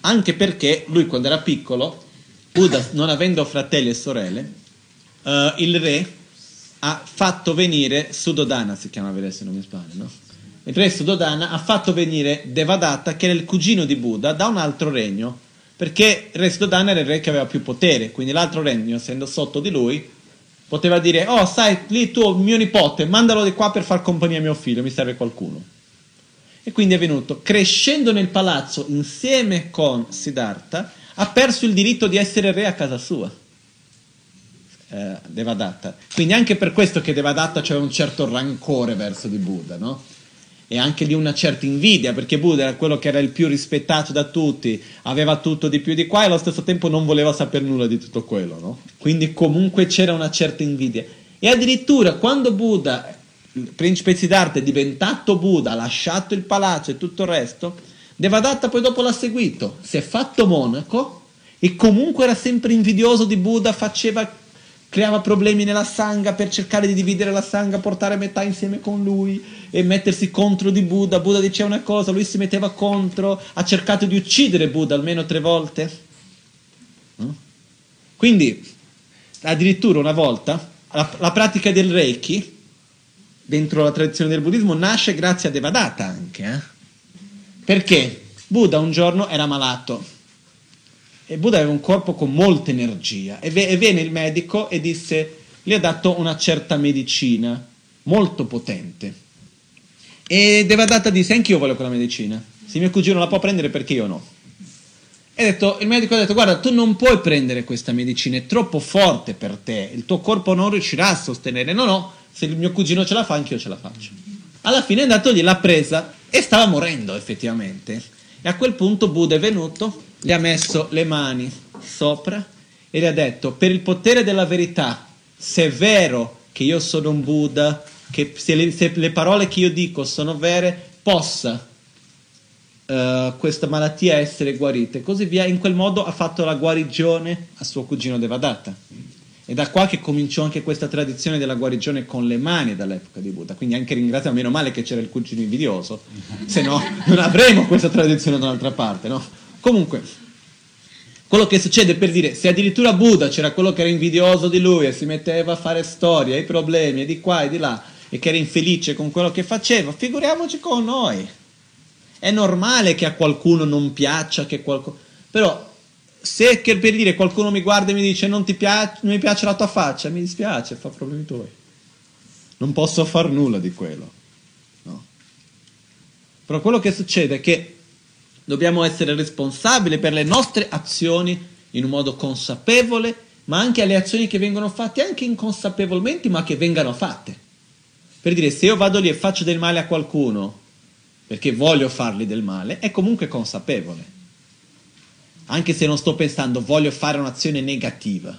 anche perché lui quando era piccolo, Buddha non avendo fratelli e sorelle, uh, il re ha fatto venire Sudodana, si chiama se non mi sbaglio, no? il re Sudodana ha fatto venire Devadatta, che era il cugino di Buddha, da un altro regno, perché il re Sudodana era il re che aveva più potere, quindi l'altro regno, essendo sotto di lui, poteva dire, oh sai, lì tu, mio nipote, mandalo di qua per far compagnia a mio figlio, mi serve qualcuno. E quindi è venuto, crescendo nel palazzo insieme con Siddhartha, ha perso il diritto di essere re a casa sua. Eh, Devadatta. Quindi anche per questo che Devadatta aveva un certo rancore verso di Buddha, no? E anche di una certa invidia, perché Buddha era quello che era il più rispettato da tutti, aveva tutto di più di qua e allo stesso tempo non voleva sapere nulla di tutto quello, no? Quindi comunque c'era una certa invidia. E addirittura quando Buddha, il principe Siddhartha, è diventato Buddha, ha lasciato il palazzo e tutto il resto, Devadatta poi dopo l'ha seguito, si è fatto monaco e comunque era sempre invidioso di Buddha, faceva creava problemi nella sangha per cercare di dividere la sangha, portare metà insieme con lui e mettersi contro di Buddha. Buddha diceva una cosa, lui si metteva contro, ha cercato di uccidere Buddha almeno tre volte. No? Quindi, addirittura una volta, la, la, pratica del Reiki, dentro la tradizione del buddismo, nasce grazie a Devadatta anche. Eh? Perché? Buddha un giorno era malato e Buddha aveva un corpo con molta energia e, ve- e venne il medico e disse, gli ha dato una certa medicina molto potente. E Devadatta disse, anch'io voglio quella medicina, se mio cugino la può prendere perché io no. E detto, il medico ha detto, guarda, tu non puoi prendere questa medicina, è troppo forte per te, il tuo corpo non riuscirà a sostenere. No, no, se il mio cugino ce la fa, anch'io ce la faccio. Alla fine è andato lì, l'ha presa e stava morendo effettivamente. E a quel punto Buddha è venuto gli ha messo le mani sopra e gli ha detto, per il potere della verità, se è vero che io sono un Buddha, che se le, se le parole che io dico sono vere, possa uh, questa malattia essere guarita. E così via, in quel modo ha fatto la guarigione a suo cugino Devadatta. E da qua che cominciò anche questa tradizione della guarigione con le mani dall'epoca di Buddha. Quindi anche ringraziamo, meno male che c'era il cugino invidioso, se no non avremo questa tradizione da un'altra parte, no? Comunque, quello che succede per dire, se addirittura Buddha c'era quello che era invidioso di lui e si metteva a fare storie, i problemi e di qua e di là, e che era infelice con quello che faceva, figuriamoci con noi. È normale che a qualcuno non piaccia, che qualcuno... Però se per dire qualcuno mi guarda e mi dice non, piace, non mi piace la tua faccia, mi dispiace, fa problemi tuoi. Non posso far nulla di quello. No. Però quello che succede è che Dobbiamo essere responsabili per le nostre azioni in un modo consapevole, ma anche alle azioni che vengono fatte anche inconsapevolmente, ma che vengano fatte. Per dire, se io vado lì e faccio del male a qualcuno perché voglio fargli del male, è comunque consapevole. Anche se non sto pensando voglio fare un'azione negativa.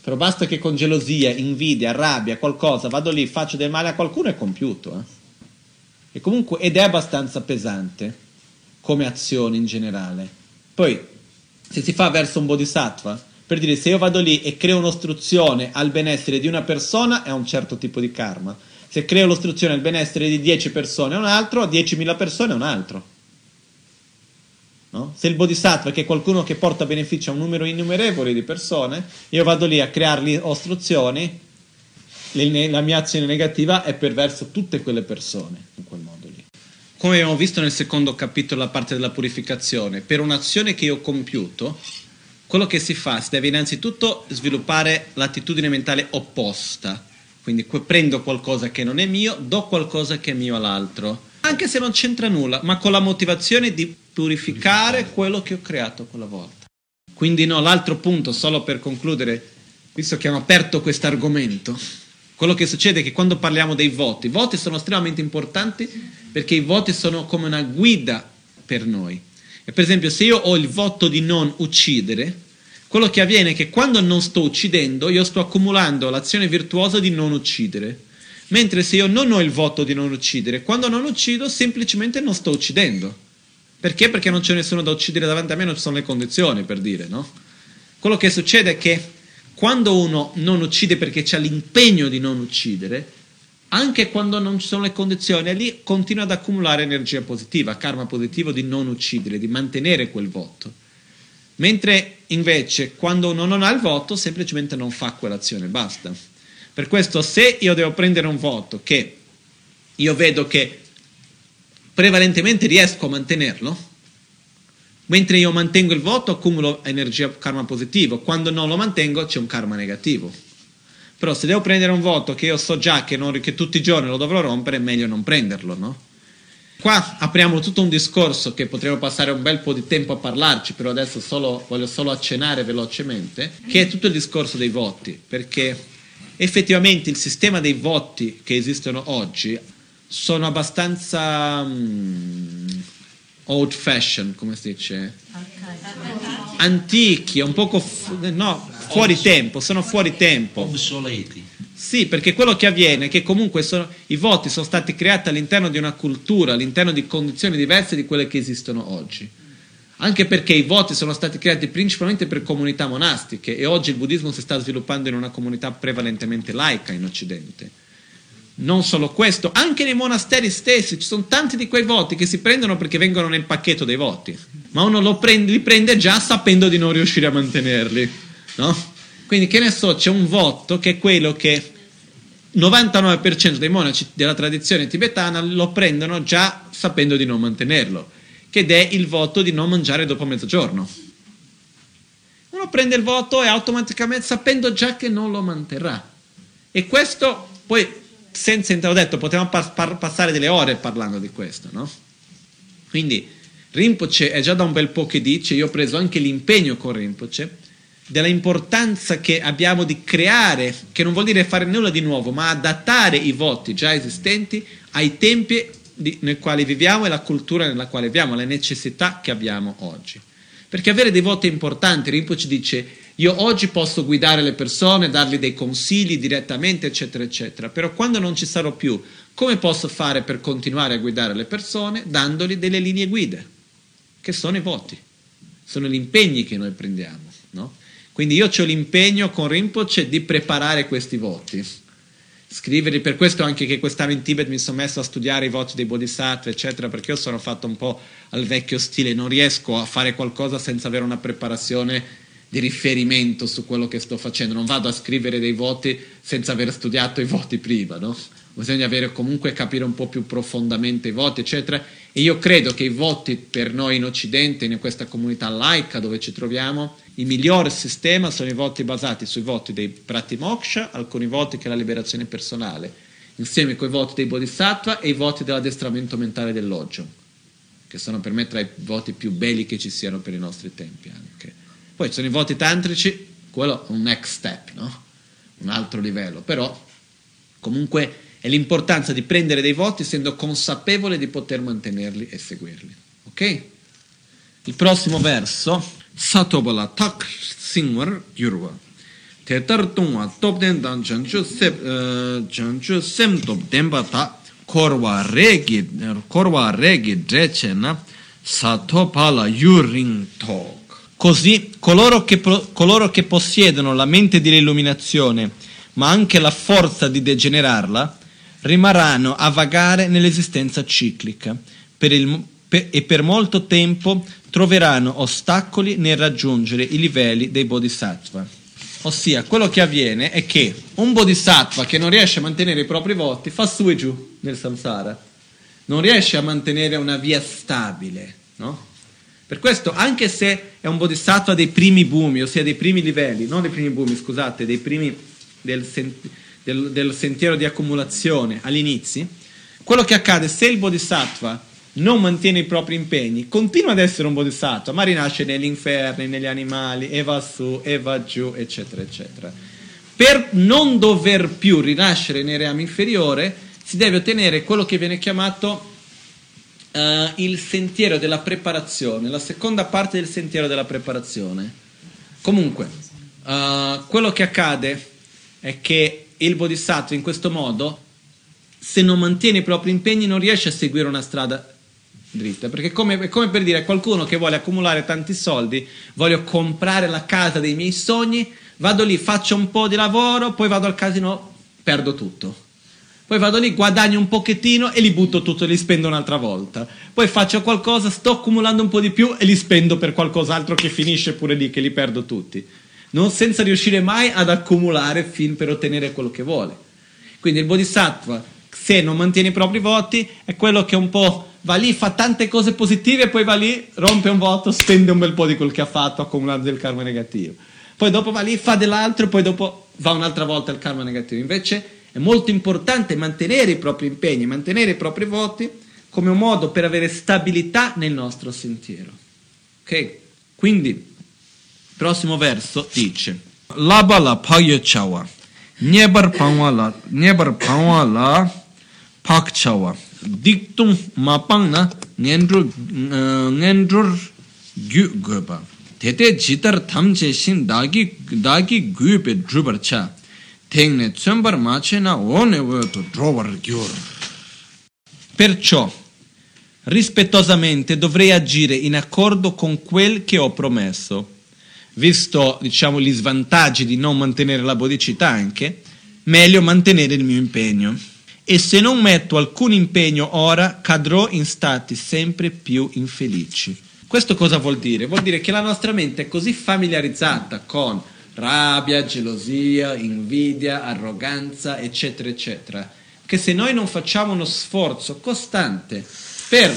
Però basta che con gelosia, invidia, rabbia, qualcosa, vado lì, faccio del male a qualcuno, è compiuto. Eh? E comunque, ed è abbastanza pesante come azione in generale. Poi, se si fa verso un bodhisattva, per dire se io vado lì e creo un'ostruzione al benessere di una persona, è un certo tipo di karma. Se creo l'ostruzione al benessere di 10 persone è un altro, a 10.000 persone è un altro. No? Se il bodhisattva, che è qualcuno che porta beneficio a un numero innumerevole di persone, io vado lì a creargli ostruzioni, la mia azione negativa è per verso tutte quelle persone, in quel modo. Come abbiamo visto nel secondo capitolo, la parte della purificazione, per un'azione che io ho compiuto, quello che si fa, si deve innanzitutto sviluppare l'attitudine mentale opposta. Quindi prendo qualcosa che non è mio, do qualcosa che è mio all'altro. Anche se non c'entra nulla, ma con la motivazione di purificare quello che ho creato quella volta. Quindi no, l'altro punto, solo per concludere, visto che abbiamo aperto questo argomento, quello che succede è che quando parliamo dei voti, i voti sono estremamente importanti perché i voti sono come una guida per noi. E per esempio, se io ho il voto di non uccidere, quello che avviene è che quando non sto uccidendo, io sto accumulando l'azione virtuosa di non uccidere. Mentre se io non ho il voto di non uccidere, quando non uccido, semplicemente non sto uccidendo. Perché? Perché non c'è nessuno da uccidere davanti a me, non ci sono le condizioni per dire, no? Quello che succede è che quando uno non uccide perché c'è l'impegno di non uccidere, anche quando non ci sono le condizioni, lì continua ad accumulare energia positiva, karma positivo di non uccidere, di mantenere quel voto. Mentre invece quando uno non ha il voto, semplicemente non fa quell'azione, basta. Per questo se io devo prendere un voto che io vedo che prevalentemente riesco a mantenerlo, mentre io mantengo il voto accumulo energia karma positivo, quando non lo mantengo c'è un karma negativo. Però se devo prendere un voto che io so già che, non, che tutti i giorni lo dovrò rompere, è meglio non prenderlo, no? Qua apriamo tutto un discorso che potremmo passare un bel po' di tempo a parlarci, però adesso solo, voglio solo accennare velocemente, che è tutto il discorso dei voti, perché effettivamente il sistema dei voti che esistono oggi sono abbastanza um, old fashion, come si dice? Antichi, un poco fu- no, fuori tempo, sono fuori tempo. Obsoleti. Sì, perché quello che avviene è che comunque sono, i voti sono stati creati all'interno di una cultura, all'interno di condizioni diverse di quelle che esistono oggi. Anche perché i voti sono stati creati principalmente per comunità monastiche e oggi il buddismo si sta sviluppando in una comunità prevalentemente laica in Occidente non solo questo, anche nei monasteri stessi ci sono tanti di quei voti che si prendono perché vengono nel pacchetto dei voti, ma uno prende, li prende già sapendo di non riuscire a mantenerli, no? Quindi che ne so, c'è un voto che è quello che 99% dei monaci della tradizione tibetana lo prendono già sapendo di non mantenerlo, che è il voto di non mangiare dopo mezzogiorno. Uno prende il voto e automaticamente sapendo già che non lo manterrà. E questo poi senza entrare detto, potremmo par- par- passare delle ore parlando di questo, no? Quindi Rinpoche è già da un bel po' che dice, io ho preso anche l'impegno con Rinpoche, della importanza che abbiamo di creare, che non vuol dire fare nulla di nuovo, ma adattare i voti già esistenti ai tempi di, nel quale viviamo e alla cultura nella quale viviamo, alle necessità che abbiamo oggi. Perché avere dei voti importanti, Rinpoche dice, io oggi posso guidare le persone, dargli dei consigli direttamente, eccetera, eccetera, però quando non ci sarò più, come posso fare per continuare a guidare le persone? Dandogli delle linee guide, che sono i voti, sono gli impegni che noi prendiamo. No? Quindi io ho l'impegno con Rinpoche di preparare questi voti, scriverli, per questo anche che quest'anno in Tibet mi sono messo a studiare i voti dei Bodhisattva, eccetera, perché io sono fatto un po' al vecchio stile, non riesco a fare qualcosa senza avere una preparazione di riferimento su quello che sto facendo, non vado a scrivere dei voti senza aver studiato i voti prima, no? Bisogna avere comunque capire un po' più profondamente i voti, eccetera. E io credo che i voti per noi in Occidente, in questa comunità laica dove ci troviamo, il miglior sistema sono i voti basati sui voti dei Prati Moksha, alcuni voti che è la liberazione personale, insieme con i voti dei Bodhisattva e i voti dell'addestramento mentale dell'Oggio, che sono per me tra i voti più belli che ci siano per i nostri tempi anche. Poi ci sono i voti tantrici, quello è un next step, no? un altro livello, però comunque è l'importanza di prendere dei voti essendo consapevole di poter mantenerli e seguirli. Ok? Il prossimo verso, Satobala Tak Singwar Yurva. tetar tungwa topden dan sep chanchu sem top denpa ta korwa regi korwa dreche na sato pala yuring tok Così coloro che, coloro che possiedono la mente dell'illuminazione, ma anche la forza di degenerarla, rimarranno a vagare nell'esistenza ciclica per il, per, e per molto tempo troveranno ostacoli nel raggiungere i livelli dei bodhisattva. Ossia, quello che avviene è che un bodhisattva che non riesce a mantenere i propri voti fa su e giù nel samsara, non riesce a mantenere una via stabile, no? Per questo, anche se è un bodhisattva dei primi bumi, ossia dei primi livelli, non dei primi bumi, scusate, dei primi del, sen, del, del sentiero di accumulazione all'inizio, quello che accade se il bodhisattva non mantiene i propri impegni, continua ad essere un bodhisattva, ma rinasce negli inferni, negli animali, e va su, e va giù, eccetera, eccetera. Per non dover più rinascere nei reami inferiori, si deve ottenere quello che viene chiamato uh, il sentiero della preparazione, la seconda parte del sentiero della preparazione. Comunque, uh, quello che accade è che il bodhisattva in questo modo, se non mantiene i propri impegni, non riesce a seguire una strada dritta, perché come, è come per dire a qualcuno che vuole accumulare tanti soldi, voglio comprare la casa dei miei sogni, vado lì, faccio un po' di lavoro, poi vado al casino, perdo tutto. Poi vado lì, guadagno un pochettino e li butto tutto e li spendo un'altra volta. Poi faccio qualcosa, sto accumulando un po' di più e li spendo per qualcos'altro che finisce pure lì, che li perdo tutti. Non senza riuscire mai ad accumulare fin per ottenere quello che vuole. Quindi il bodhisattva, se non mantiene i propri voti, è quello che un po' va lì, fa tante cose positive e poi va lì, rompe un voto, spende un bel po' di quel che ha fatto accumulando del karma negativo. Poi dopo va lì, fa dell'altro e poi dopo va un'altra volta il karma negativo. Invece è molto importante mantenere i propri impegni, mantenere i propri voti come un modo per avere stabilità nel nostro sentiero. Ok? Quindi, prossimo verso dice: Laba la pagyo chawa, nyebar pangwa la, nyebar pangwa la pak chawa. diktung mapang na ngendru ngendru gyu goba tete jitar thamche shin dagi dagi gyu pe drubar cha tengne tsumbar mache na one wo to drobar gyur perciò rispettosamente dovrei agire in accordo con quel che ho promesso visto diciamo gli svantaggi di non mantenere la bodicità anche meglio mantenere il mio impegno e se non metto alcun impegno ora cadrò in stati sempre più infelici. Questo cosa vuol dire? Vuol dire che la nostra mente è così familiarizzata con rabbia, gelosia, invidia, arroganza, eccetera, eccetera, che se noi non facciamo uno sforzo costante per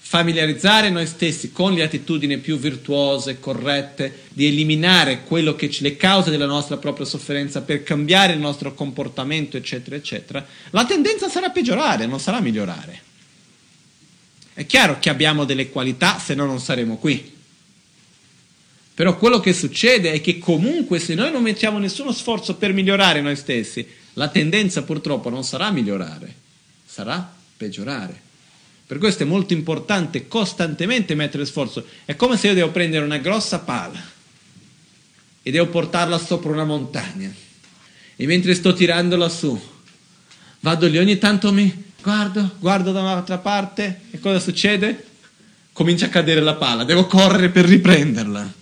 familiarizzare noi stessi con le attitudini più virtuose, corrette, di eliminare che le cause della nostra propria sofferenza per cambiare il nostro comportamento, eccetera, eccetera, la tendenza sarà peggiorare, non sarà migliorare. È chiaro che abbiamo delle qualità, se no non saremo qui. Però quello che succede è che comunque se noi non mettiamo nessuno sforzo per migliorare noi stessi, la tendenza purtroppo non sarà migliorare, sarà peggiorare. Per questo è molto importante costantemente mettere sforzo. È come se io devo prendere una grossa pala e devo portarla sopra una montagna. E mentre sto tirandola su, vado lì, ogni tanto mi guardo, guardo da un'altra parte e cosa succede? Comincia a cadere la pala, devo correre per riprenderla.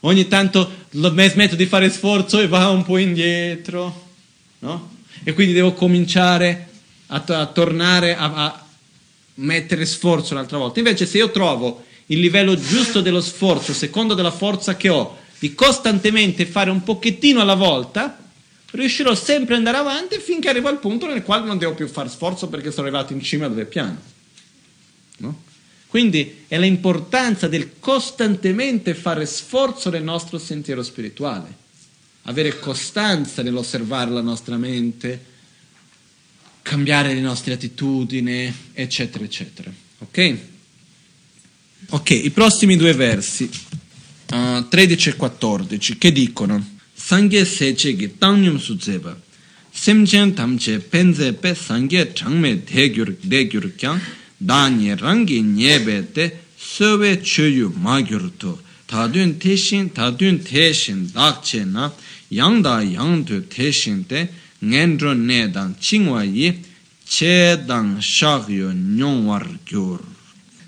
Ogni tanto smetto di fare sforzo e va un po' indietro, no? E quindi devo cominciare a, a tornare a, a mettere sforzo un'altra volta. Invece se io trovo il livello giusto dello sforzo, secondo della forza che ho, di costantemente fare un pochettino alla volta, riuscirò sempre ad andare avanti finché arrivo al punto nel quale non devo più fare sforzo perché sono arrivato in cima dove è piano. No? Quindi è l'importanza del costantemente fare sforzo nel nostro sentiero spirituale, avere costanza nell'osservare la nostra mente, cambiare le nostre attitudini, eccetera, eccetera. Ok? Ok, i prossimi due versi, uh, 13 e 14, che dicono Sangye seche gi tangyum su zeba, semchen tamche penze pe sangye changme degyur kyang, danye rangi nyebe te söwe chöyu magyur to, tadun teshin, tadun teshin dakche na, yang da yang tu te ngen ne dang chingwa yi che dang shag yo nyong war gyur.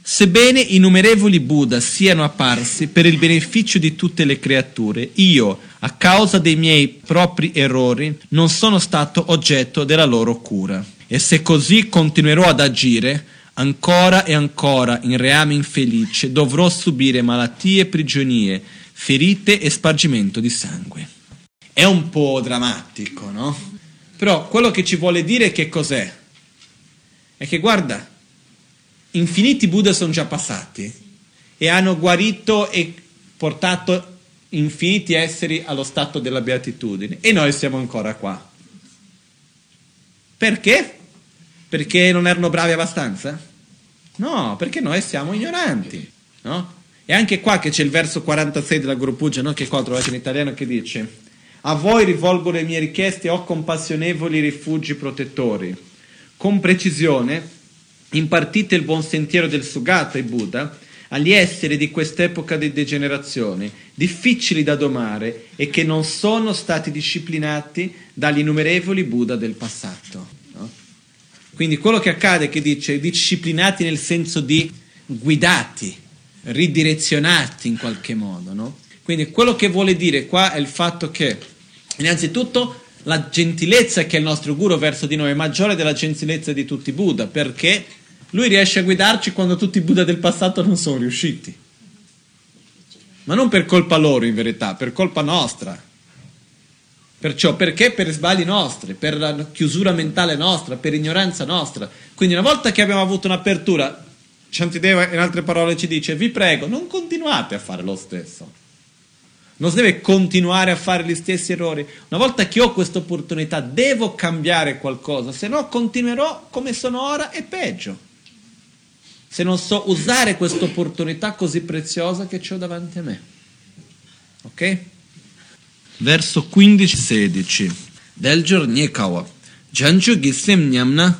Sebbene innumerevoli Buddha siano apparsi per il beneficio di tutte le creature, io, a causa dei miei propri errori, non sono stato oggetto della loro cura. E se così continuerò ad agire, ancora e ancora in reame infelice dovrò subire malattie e prigionie, ferite e spargimento di sangue. È un po' drammatico, no? Però quello che ci vuole dire che cos'è? È che guarda, infiniti Buddha sono già passati e hanno guarito e portato infiniti esseri allo stato della beatitudine e noi siamo ancora qua. Perché? Perché non erano bravi abbastanza? No, perché noi siamo ignoranti, no? E anche qua che c'è il verso 46 della Guru Puja, no? che qua trovate in italiano, che dice A voi rivolgo le mie richieste, o compassionevoli rifugi protettori. Con precisione impartite il buon sentiero del Sugata e Buddha agli esseri di quest'epoca di degenerazione, difficili da domare e che non sono stati disciplinati dagli innumerevoli Buddha del passato. Quindi quello che accade è che dice disciplinati nel senso di guidati, ridirezionati in qualche modo. No? Quindi quello che vuole dire qua è il fatto che innanzitutto la gentilezza che è il nostro guru verso di noi è maggiore della gentilezza di tutti i Buddha, perché lui riesce a guidarci quando tutti i Buddha del passato non sono riusciti. Ma non per colpa loro in verità, per colpa nostra. Perciò perché? Per sbagli nostri, per la chiusura mentale nostra, per ignoranza nostra. Quindi una volta che abbiamo avuto un'apertura, Shantideva in altre parole ci dice, vi prego, non continuate a fare lo stesso. Non si deve continuare a fare gli stessi errori. Una volta che ho questa opportunità, devo cambiare qualcosa, se no continuerò come sono ora e peggio. Se non so usare questa opportunità così preziosa che ho davanti a me. Ok? Verso 15-16 Del giorno kawa Janchu gisem nyamna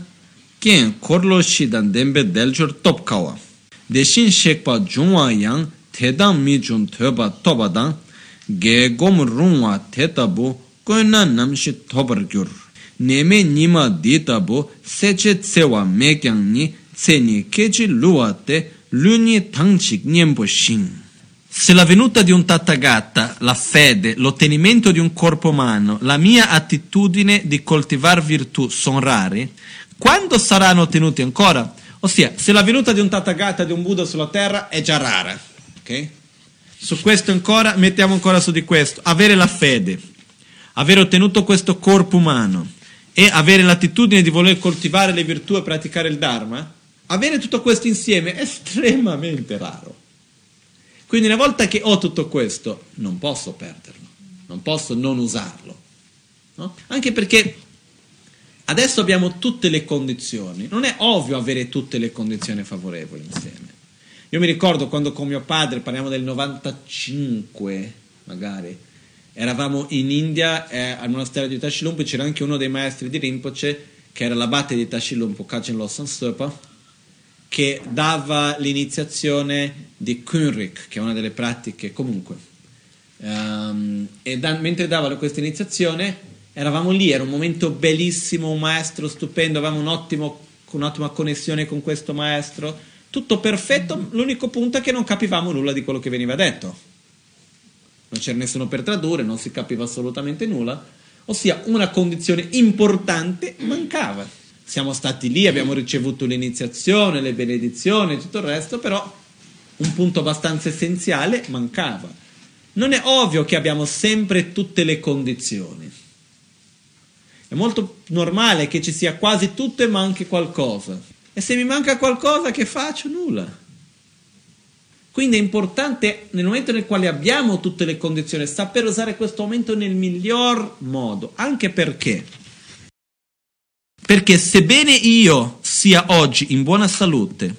Kien korlo shidan dembe del giorno top kawa Deshin shekpa jungwa yang Tedang mi jun toba toba dang ge gom rungwa te tabu koina namshi tobar gyur. Neme nima di tabu seche tsewa mekyang ni tseni kechi luwa te luni tangchik nyembo shing. Se la venuta di un Tathagata, la fede, l'ottenimento di un corpo umano, la mia attitudine di coltivare virtù sono rari, quando saranno ottenuti ancora? Ossia, se la venuta di un Tathagata, di un Buddha sulla terra è già rara, ok? Su questo ancora, mettiamo ancora su di questo, avere la fede, aver ottenuto questo corpo umano e avere l'attitudine di voler coltivare le virtù e praticare il Dharma, avere tutto questo insieme è estremamente raro. Quindi una volta che ho tutto questo, non posso perderlo, non posso non usarlo. No? Anche perché adesso abbiamo tutte le condizioni, non è ovvio avere tutte le condizioni favorevoli insieme. Io mi ricordo quando con mio padre, parliamo del 95 magari, eravamo in India eh, al monastero di Tashilumpo, c'era anche uno dei maestri di Rinpoche, che era l'abate di Tashilumpo, Kachen Lossan Sopa, che dava l'iniziazione di Kunrik, che è una delle pratiche comunque. Um, e da, mentre dava questa iniziazione, eravamo lì, era un momento bellissimo, un maestro stupendo, avevamo un ottimo, un'ottima connessione con questo maestro tutto perfetto, l'unico punto è che non capivamo nulla di quello che veniva detto. Non c'era nessuno per tradurre, non si capiva assolutamente nulla, ossia una condizione importante mancava. Siamo stati lì, abbiamo ricevuto l'iniziazione, le benedizioni e tutto il resto, però un punto abbastanza essenziale mancava. Non è ovvio che abbiamo sempre tutte le condizioni. È molto normale che ci sia quasi tutto e manchi qualcosa. E se mi manca qualcosa, che faccio? Nulla. Quindi è importante, nel momento nel quale abbiamo tutte le condizioni, saper usare questo momento nel miglior modo. Anche perché? Perché sebbene io sia oggi in buona salute,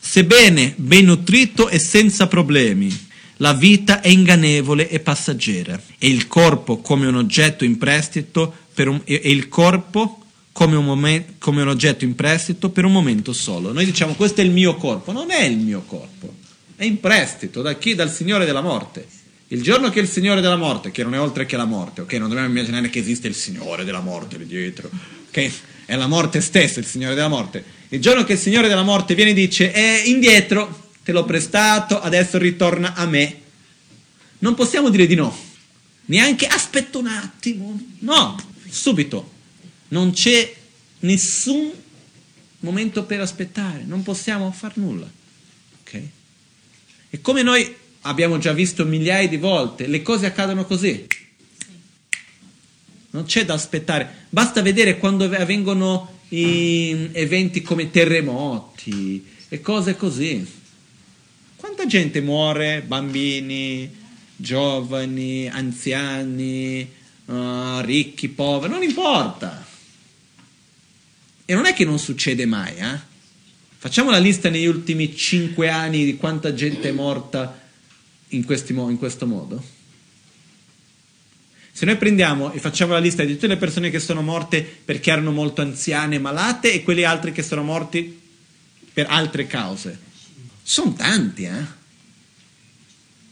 sebbene ben nutrito e senza problemi, la vita è ingannevole e passaggera e il corpo come un oggetto in prestito per un, e il corpo come un, momen- come un oggetto in prestito per un momento solo. Noi diciamo questo è il mio corpo, non è il mio corpo, è in prestito da chi? Dal Signore della morte. Il giorno che il Signore della morte, che non è oltre che la morte, ok? Non dobbiamo immaginare che esiste il Signore della morte lì dietro, ok? È la morte stessa il Signore della morte. Il giorno che il Signore della morte viene e dice, è indietro, te l'ho prestato, adesso ritorna a me. Non possiamo dire di no, neanche aspetta un attimo, no, subito. Non c'è nessun momento per aspettare, non possiamo far nulla. Ok? E come noi abbiamo già visto migliaia di volte, le cose accadono così. Non c'è da aspettare, basta vedere quando avvengono eventi come terremoti e cose così. Quanta gente muore, bambini, giovani, anziani, uh, ricchi, poveri, non importa. E non è che non succede mai, eh? Facciamo la lista negli ultimi cinque anni di quanta gente è morta in, questi, in questo modo. Se noi prendiamo e facciamo la lista di tutte le persone che sono morte perché erano molto anziane malate e quelli altri che sono morti per altre cause, sono tanti, eh?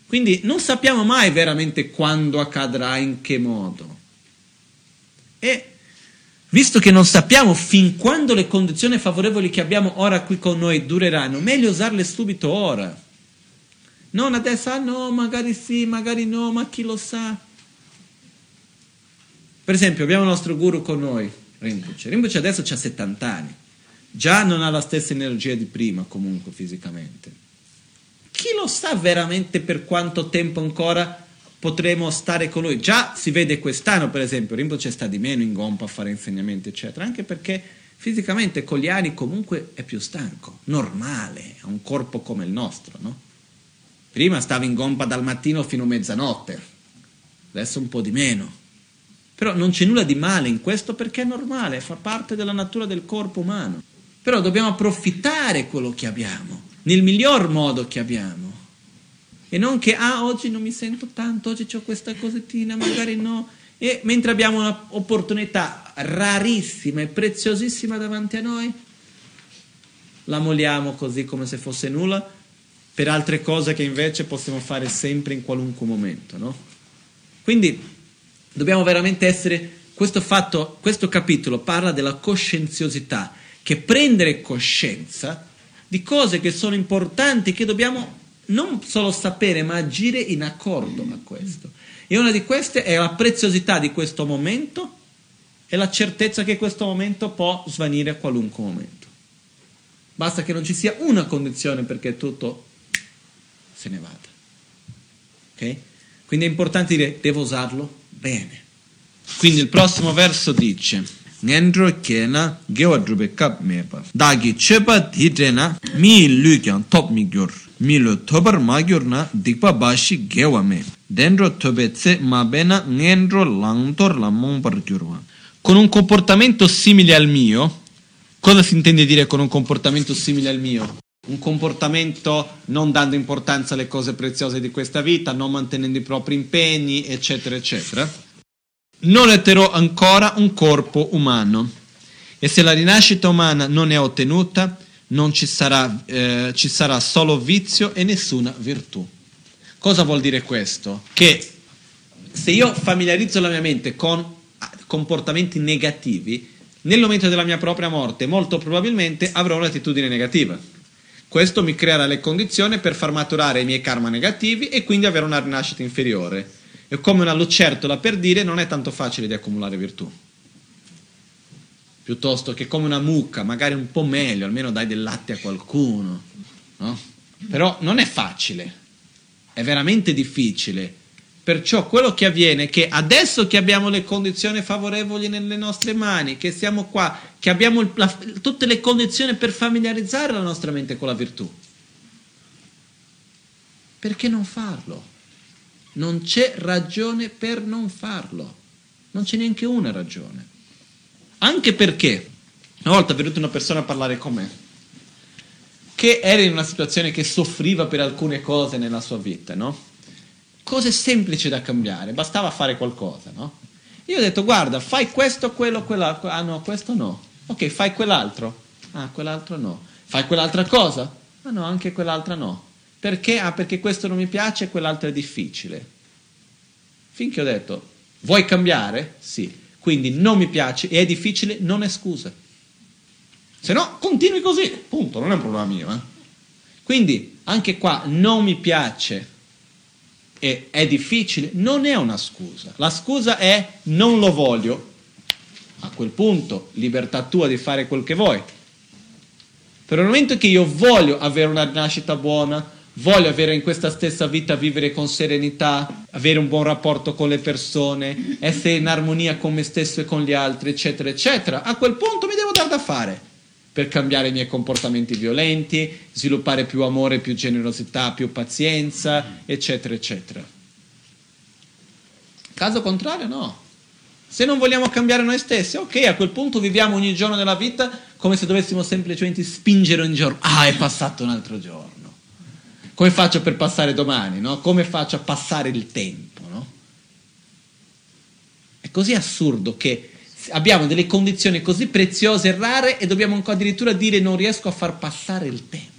Quindi non sappiamo mai veramente quando accadrà, in che modo. E Visto che non sappiamo fin quando le condizioni favorevoli che abbiamo ora qui con noi dureranno, meglio usarle subito ora. Non adesso, ah no, magari sì, magari no, ma chi lo sa. Per esempio, abbiamo il nostro guru con noi, Rinpoche. Rinpoche adesso ha 70 anni, già non ha la stessa energia di prima comunque fisicamente. Chi lo sa veramente per quanto tempo ancora potremo stare con lui. Già si vede quest'anno, per esempio, Rinpoche sta di meno in gompa a fare insegnamenti, eccetera, anche perché fisicamente con gli anni comunque è più stanco, normale, ha un corpo come il nostro, no? Prima stava in gompa dal mattino fino a mezzanotte, adesso un po' di meno. Però non c'è nulla di male in questo perché è normale, fa parte della natura del corpo umano. Però dobbiamo approfittare quello che abbiamo, nel miglior modo che abbiamo. E non che, ah, oggi non mi sento tanto, oggi ho questa cosettina, magari no. E mentre abbiamo un'opportunità rarissima e preziosissima davanti a noi, la moliamo così come se fosse nulla per altre cose che invece possiamo fare sempre in qualunque momento, no? Quindi dobbiamo veramente essere questo fatto, questo capitolo parla della coscienziosità, che prendere coscienza di cose che sono importanti che dobbiamo non solo sapere, ma agire in accordo a questo. E una di queste è la preziosità di questo momento e la certezza che questo momento può svanire a qualunque momento. Basta che non ci sia una condizione perché tutto se ne vada. Ok? Quindi è importante dire, devo usarlo bene. Quindi il prossimo verso dice, Ngendro kena gewa drube kap mepa. Dagi chepa dhidrena mi lu kyang top mi gyor. milo tobar magyar na dikpa bashi gewa me. Dendro tobe tse mabena ngendro langtor la par gyurwa. Con un comportamento simile al mio, cosa si intende dire con un comportamento simile al mio? Un comportamento non dando importanza alle cose preziose di questa vita, non mantenendo i propri impegni, eccetera, eccetera. Non otterrò ancora un corpo umano. E se la rinascita umana non è ottenuta, non ci sarà, eh, ci sarà solo vizio e nessuna virtù. Cosa vuol dire questo? Che se io familiarizzo la mia mente con ah, comportamenti negativi, nel momento della mia propria morte molto probabilmente avrò un'attitudine negativa. Questo mi creerà le condizioni per far maturare i miei karma negativi e quindi avere una rinascita inferiore. E come una lucertola per dire non è tanto facile di accumulare virtù piuttosto che come una mucca, magari un po' meglio, almeno dai del latte a qualcuno, no? Però non è facile, è veramente difficile. Perciò quello che avviene è che adesso che abbiamo le condizioni favorevoli nelle nostre mani, che siamo qua, che abbiamo la, tutte le condizioni per familiarizzare la nostra mente con la virtù, perché non farlo? Non c'è ragione per non farlo, non c'è neanche una ragione. Anche perché una volta è venuta una persona a parlare con me che era in una situazione che soffriva per alcune cose nella sua vita, no? Cose semplici da cambiare, bastava fare qualcosa, no? Io ho detto, guarda, fai questo, quello, quell'altro. Ah no, questo no. Ok, fai quell'altro. Ah, quell'altro no. Fai quell'altra cosa? Ah no, anche quell'altra no. Perché? Ah, perché questo non mi piace e quell'altro è difficile. Finché ho detto, vuoi cambiare? Sì. Quindi non mi piace e è difficile, non è scusa. Se no, continui così, punto, non è un problema mio. Eh? Quindi, anche qua, non mi piace e è difficile, non è una scusa. La scusa è non lo voglio. A quel punto, libertà tua di fare quel che vuoi. Per il momento che io voglio avere una rinascita buona, voglio avere in questa stessa vita vivere con serenità, avere un buon rapporto con le persone, essere in armonia con me stesso e con gli altri, eccetera, eccetera, a quel punto mi devo dar da fare per cambiare i miei comportamenti violenti, sviluppare più amore, più generosità, più pazienza, eccetera, eccetera. Caso contrario, no. Se non vogliamo cambiare noi stessi, ok, a quel punto viviamo ogni giorno della vita come se dovessimo semplicemente spingere ogni giorno. Ah, è passato un altro giorno. Come faccio per passare domani, no? Come faccio a passare il tempo, no? È così assurdo che abbiamo delle condizioni così preziose e rare e dobbiamo addirittura dire non riesco a far passare il tempo.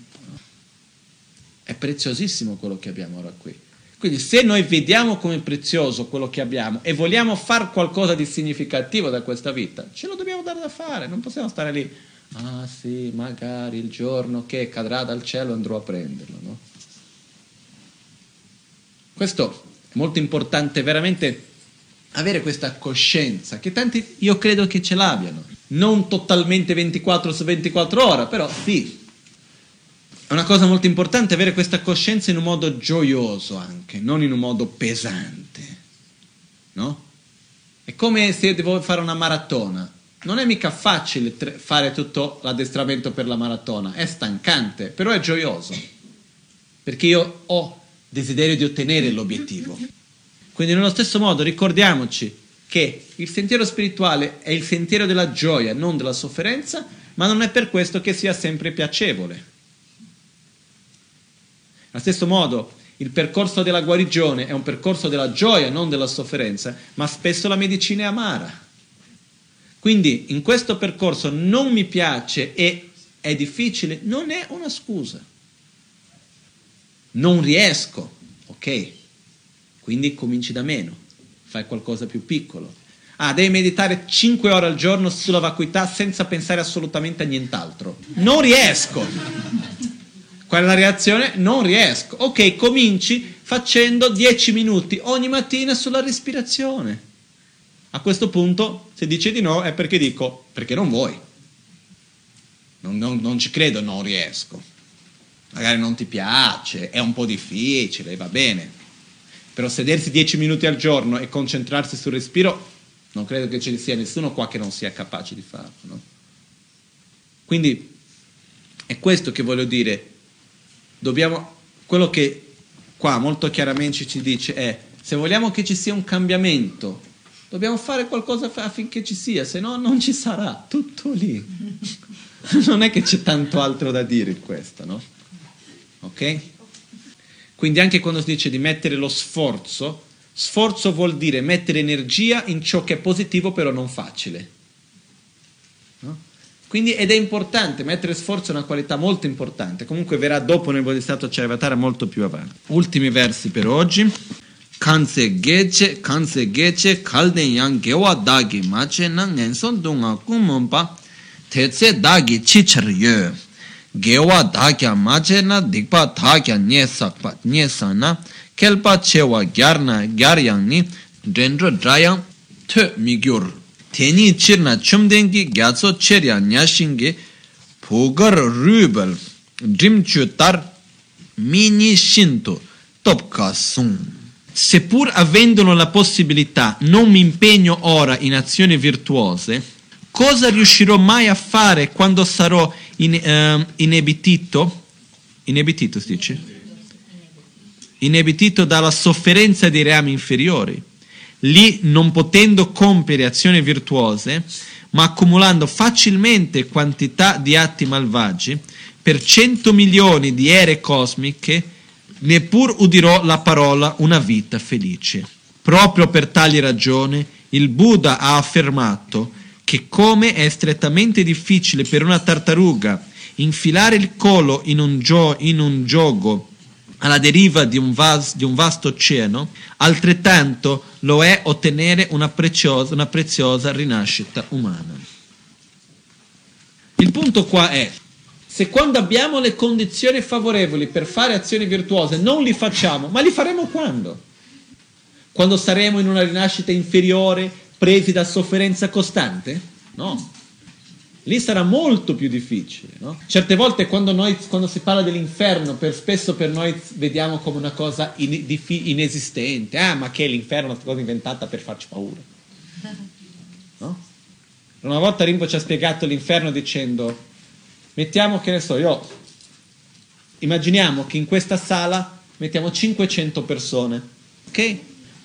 È preziosissimo quello che abbiamo ora qui. Quindi se noi vediamo come prezioso quello che abbiamo e vogliamo fare qualcosa di significativo da questa vita, ce lo dobbiamo dare da fare, non possiamo stare lì, ah sì, magari il giorno che cadrà dal cielo andrò a prenderlo. No? Questo è molto importante, veramente avere questa coscienza, che tanti io credo che ce l'abbiano, non totalmente 24 su 24 ore, però sì. È una cosa molto importante avere questa coscienza in un modo gioioso anche, non in un modo pesante. No? È come se devo fare una maratona. Non è mica facile fare tutto l'addestramento per la maratona, è stancante, però è gioioso. Perché io ho desiderio di ottenere l'obiettivo. Quindi nello stesso modo ricordiamoci che il sentiero spirituale è il sentiero della gioia, non della sofferenza, ma non è per questo che sia sempre piacevole. Allo stesso modo, il percorso della guarigione è un percorso della gioia, non della sofferenza, ma spesso la medicina è amara. Quindi in questo percorso non mi piace e è difficile, non è una scusa. Non riesco, ok? Quindi cominci da meno, fai qualcosa più piccolo. Ah, devi meditare 5 ore al giorno sulla vacuità senza pensare assolutamente a nient'altro. Non riesco. Qual è la reazione? Non riesco. Ok, cominci facendo 10 minuti ogni mattina sulla respirazione. A questo punto, se dici di no, è perché dico, perché non vuoi. Non, non, non ci credo, non riesco. Magari non ti piace, è un po' difficile, va bene però sedersi 10 minuti al giorno e concentrarsi sul respiro, non credo che ci sia nessuno qua che non sia capace di farlo. No? Quindi è questo che voglio dire. Dobbiamo, quello che qua molto chiaramente ci dice è, se vogliamo che ci sia un cambiamento, dobbiamo fare qualcosa affinché ci sia, se no non ci sarà, tutto lì. non è che c'è tanto altro da dire in questo, no? Ok? Quindi anche quando si dice di mettere lo sforzo, sforzo vuol dire mettere energia in ciò che è positivo però non facile. No? Quindi, ed è importante, mettere sforzo è una qualità molto importante, comunque verrà dopo nel Bodhisattva Charivatara molto più avanti. Ultimi versi per oggi. Kanse geche, kanse geche, kalden yang gewa dagi mache na ngenson dunga kumumpa, tetse dagi chichar. Gewa dhakya mache na dikpa dhakya nye sakpa nye sana kelpa chewa gyar na gyar yang ni dendro drayang tu migyur. Teni chir na chumdengi gyatso cher ya nyashingi pugar rubel drimchu tar mini shinto topka sung. Seppur avendolo la possibilità non mi impegno ora in azioni virtuose cosa riuscirò mai a fare quando sarò in, uh, inebitito, inebitito si dice? Inebitito dalla sofferenza dei reami inferiori. Lì non potendo compiere azioni virtuose, ma accumulando facilmente quantità di atti malvagi, per cento milioni di ere cosmiche, neppur udirò la parola una vita felice. Proprio per tali ragioni, il Buddha ha affermato che come è strettamente difficile per una tartaruga infilare il collo in un, gio- in un gioco alla deriva di un, vas- di un vasto oceano, altrettanto lo è ottenere una preziosa, una preziosa rinascita umana. Il punto qua è, se quando abbiamo le condizioni favorevoli per fare azioni virtuose non li facciamo, ma li faremo quando? Quando saremo in una rinascita inferiore, presi da sofferenza costante? No. Lì sarà molto più difficile. No? Certe volte quando, noi, quando, si parla dell'inferno, per, spesso per noi vediamo come una cosa in, di, inesistente. Ah, ma che l'inferno è una cosa inventata per farci paura. No? Una volta Rimbo ci ha spiegato l'inferno dicendo, mettiamo che ne so, io, immaginiamo che in questa sala mettiamo 500 persone, ok?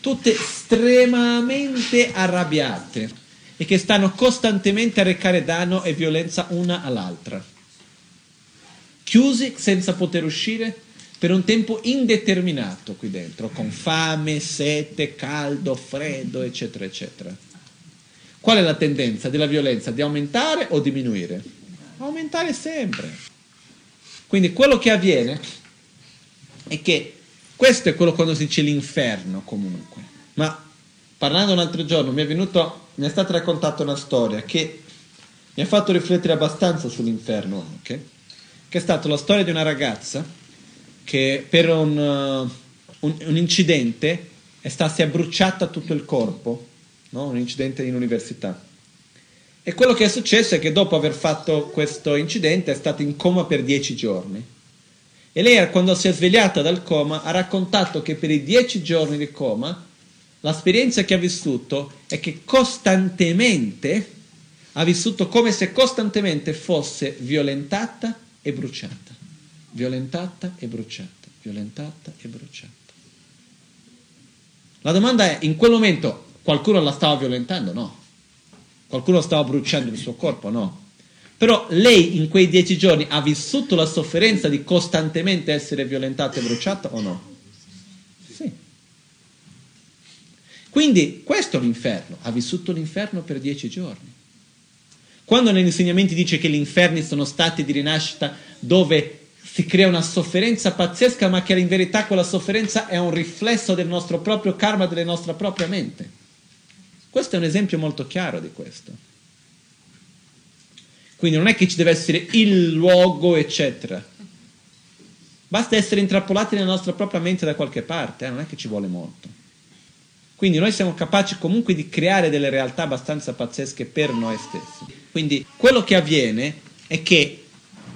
Tutte estremamente arrabbiate e che stanno costantemente a recare danno e violenza una all'altra. Chiusi senza poter uscire per un tempo indeterminato qui dentro, con fame, sete, caldo, freddo, eccetera, eccetera. Qual è la tendenza della violenza? Di aumentare o diminuire? Aumentare sempre. Quindi quello che avviene è che questo è quello quando si dice l'inferno comunque. Ma parlando un altro giorno mi è, venuto, mi è stata raccontata una storia che mi ha fatto riflettere abbastanza sull'inferno anche, che è stata la storia di una ragazza che per un, uh, un, un incidente è stata, si è bruciata tutto il corpo no? un incidente in università. E quello che è successo è che dopo aver fatto questo incidente è stata in coma per dieci giorni. E lei, quando si è svegliata dal coma, ha raccontato che per i dieci giorni di coma l'esperienza che ha vissuto è che costantemente ha vissuto come se costantemente fosse violentata e bruciata. Violentata e bruciata. Violentata e bruciata. La domanda è, in quel momento Qualcuno la stava violentando? No. Qualcuno stava bruciando il suo corpo? No. Però lei in quei dieci giorni ha vissuto la sofferenza di costantemente essere violentata e bruciata o no? Sì. Quindi questo è l'inferno, ha vissuto l'inferno per dieci giorni. Quando negli insegnamenti dice che gli inferni sono stati di rinascita dove si crea una sofferenza pazzesca, ma che in verità quella sofferenza è un riflesso del nostro proprio karma, della nostra propria mente. Questo è un esempio molto chiaro di questo. Quindi non è che ci deve essere il luogo, eccetera. Basta essere intrappolati nella nostra propria mente da qualche parte, eh? non è che ci vuole molto. Quindi noi siamo capaci comunque di creare delle realtà abbastanza pazzesche per noi stessi. Quindi quello che avviene è che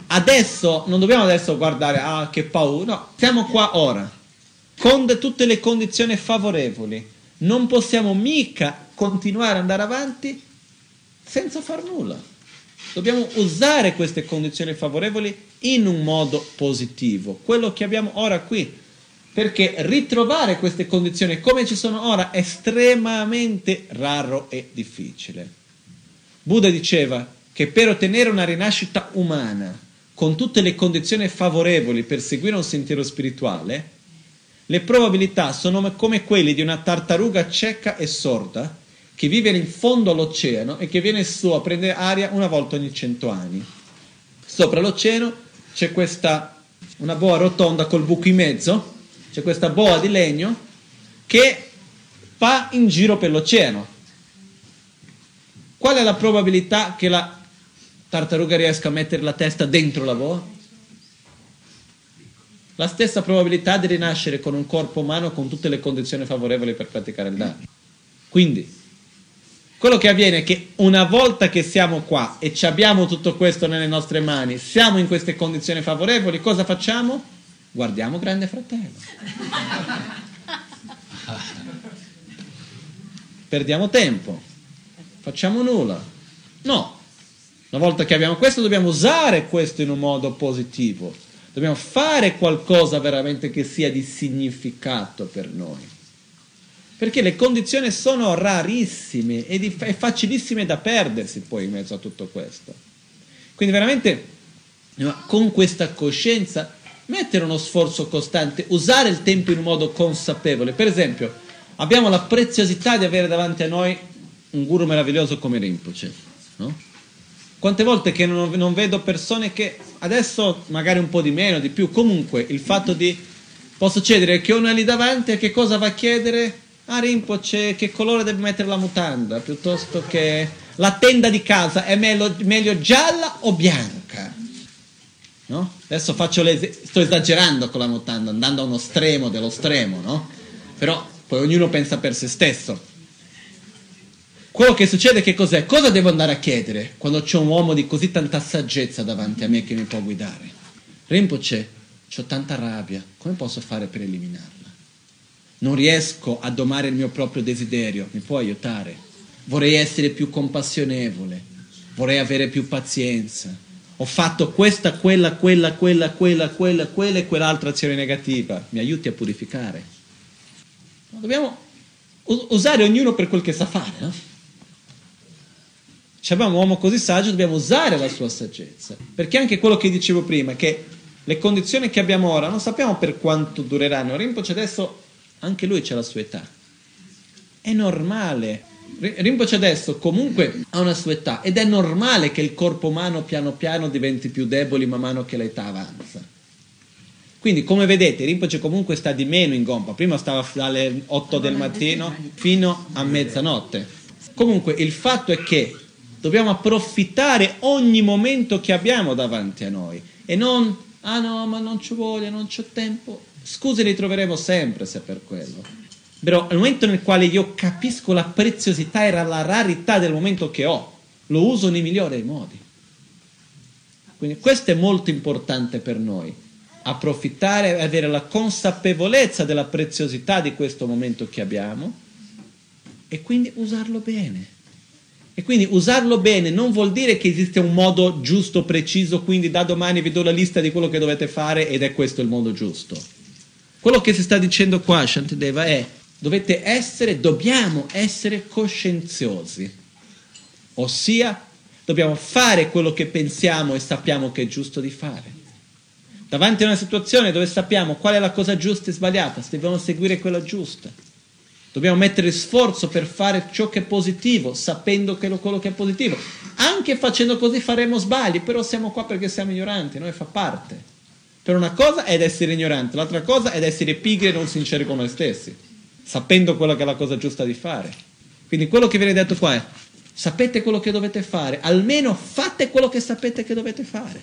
adesso non dobbiamo adesso guardare, ah che paura, no, siamo qua ora, con tutte le condizioni favorevoli. Non possiamo mica continuare ad andare avanti senza far nulla. Dobbiamo usare queste condizioni favorevoli in un modo positivo, quello che abbiamo ora qui, perché ritrovare queste condizioni come ci sono ora è estremamente raro e difficile. Buddha diceva che per ottenere una rinascita umana, con tutte le condizioni favorevoli per seguire un sentiero spirituale, le probabilità sono come quelle di una tartaruga cieca e sorda che vive in fondo all'oceano e che viene su a prendere aria una volta ogni cento anni. Sopra l'oceano c'è questa, una boa rotonda col buco in mezzo, c'è questa boa di legno che va in giro per l'oceano. Qual è la probabilità che la tartaruga riesca a mettere la testa dentro la boa? La stessa probabilità di rinascere con un corpo umano con tutte le condizioni favorevoli per praticare il danno. Quindi, quello che avviene è che una volta che siamo qua e abbiamo tutto questo nelle nostre mani, siamo in queste condizioni favorevoli, cosa facciamo? Guardiamo Grande Fratello. Perdiamo tempo, facciamo nulla. No, una volta che abbiamo questo dobbiamo usare questo in un modo positivo, dobbiamo fare qualcosa veramente che sia di significato per noi perché le condizioni sono rarissime e, di, e facilissime da perdersi poi in mezzo a tutto questo. Quindi veramente con questa coscienza mettere uno sforzo costante, usare il tempo in un modo consapevole. Per esempio, abbiamo la preziosità di avere davanti a noi un guru meraviglioso come Rinpoche. No? Quante volte che non, non, vedo persone che adesso magari un po' di meno, di più, comunque il fatto di Può succedere che uno è lì davanti e che cosa va a chiedere? A Rinpoche che colore deve mettere la mutanda, piuttosto che la tenda di casa è meglio, meglio gialla o bianca? No? Adesso faccio sto esagerando con la mutanda, andando a uno stremo dello stremo, no? Però poi ognuno pensa per se stesso. Quello che succede che cos'è? Cosa devo andare a chiedere quando c'è un uomo di così tanta saggezza davanti a me che mi può guidare? Rinpoche, ho tanta rabbia, come posso fare per eliminarla? Non riesco a domare il mio proprio desiderio, mi può aiutare? Vorrei essere più compassionevole, vorrei avere più pazienza. Ho fatto questa, quella, quella, quella, quella, quella, quella e quell'altra azione negativa. Mi aiuti a purificare. Dobbiamo usare ognuno per quel che sa fare, no? Se abbiamo un uomo così saggio, dobbiamo usare la sua saggezza. Perché anche quello che dicevo prima, che le condizioni che abbiamo ora non sappiamo per quanto dureranno. Rinpoche adesso, anche lui c'è la sua età. È normale. Rinpoche adesso comunque ha una sua età ed è normale che il corpo umano piano piano diventi più debole man mano che l'età avanza. Quindi come vedete Rinpoche comunque sta di meno in gompa, prima stava dalle 8 del mattino fino a mezzanotte. Comunque il fatto è che dobbiamo approfittare ogni momento che abbiamo davanti a noi e non ah no, ma non ci voglio, non c'ho tempo. Scuse li troveremo sempre se per quello. Però nel momento nel quale io capisco la preziosità e la rarità del momento che ho, lo uso nei migliori modi. Quindi questo è molto importante per noi, approfittare e avere la consapevolezza della preziosità di questo momento che abbiamo e quindi usarlo bene. E quindi usarlo bene non vuol dire che esiste un modo giusto, preciso, quindi da domani vi do la lista di quello che dovete fare ed è questo il modo giusto. Quello che si sta dicendo qua, Shantideva, è dovete essere, dobbiamo essere coscienziosi, ossia dobbiamo fare quello che pensiamo e sappiamo che è giusto di fare. Davanti a una situazione dove sappiamo qual è la cosa giusta e sbagliata, dobbiamo seguire quella giusta. Dobbiamo mettere sforzo per fare ciò che è positivo, sapendo che lo, quello che è positivo. Anche facendo così faremo sbagli, però siamo qua perché siamo ignoranti, noi fa parte. Per una cosa è essere ignoranti, l'altra cosa è essere pigri e non sinceri con noi stessi, sapendo quella che è la cosa giusta di fare. Quindi quello che viene detto qua è, sapete quello che dovete fare, almeno fate quello che sapete che dovete fare.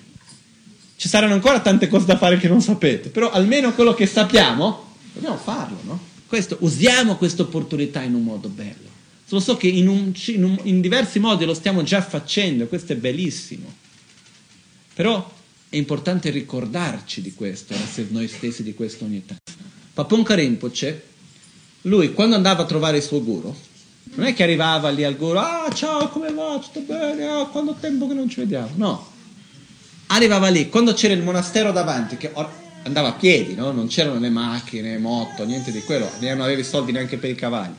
Ci saranno ancora tante cose da fare che non sapete, però almeno quello che sappiamo, dobbiamo farlo, no? Questo, usiamo questa opportunità in un modo bello. Lo so che in, un, in, un, in diversi modi lo stiamo già facendo, questo è bellissimo. Però è importante ricordarci di questo, essere noi stessi di questa unità. Paponka Rinpoche, lui quando andava a trovare il suo guru, non è che arrivava lì al guru, ah ciao come va, tutto bene, ah, quanto tempo che non ci vediamo, no. Arrivava lì, quando c'era il monastero davanti, che andava a piedi, no? non c'erano le macchine, moto, niente di quello, non aveva i soldi neanche per i cavalli.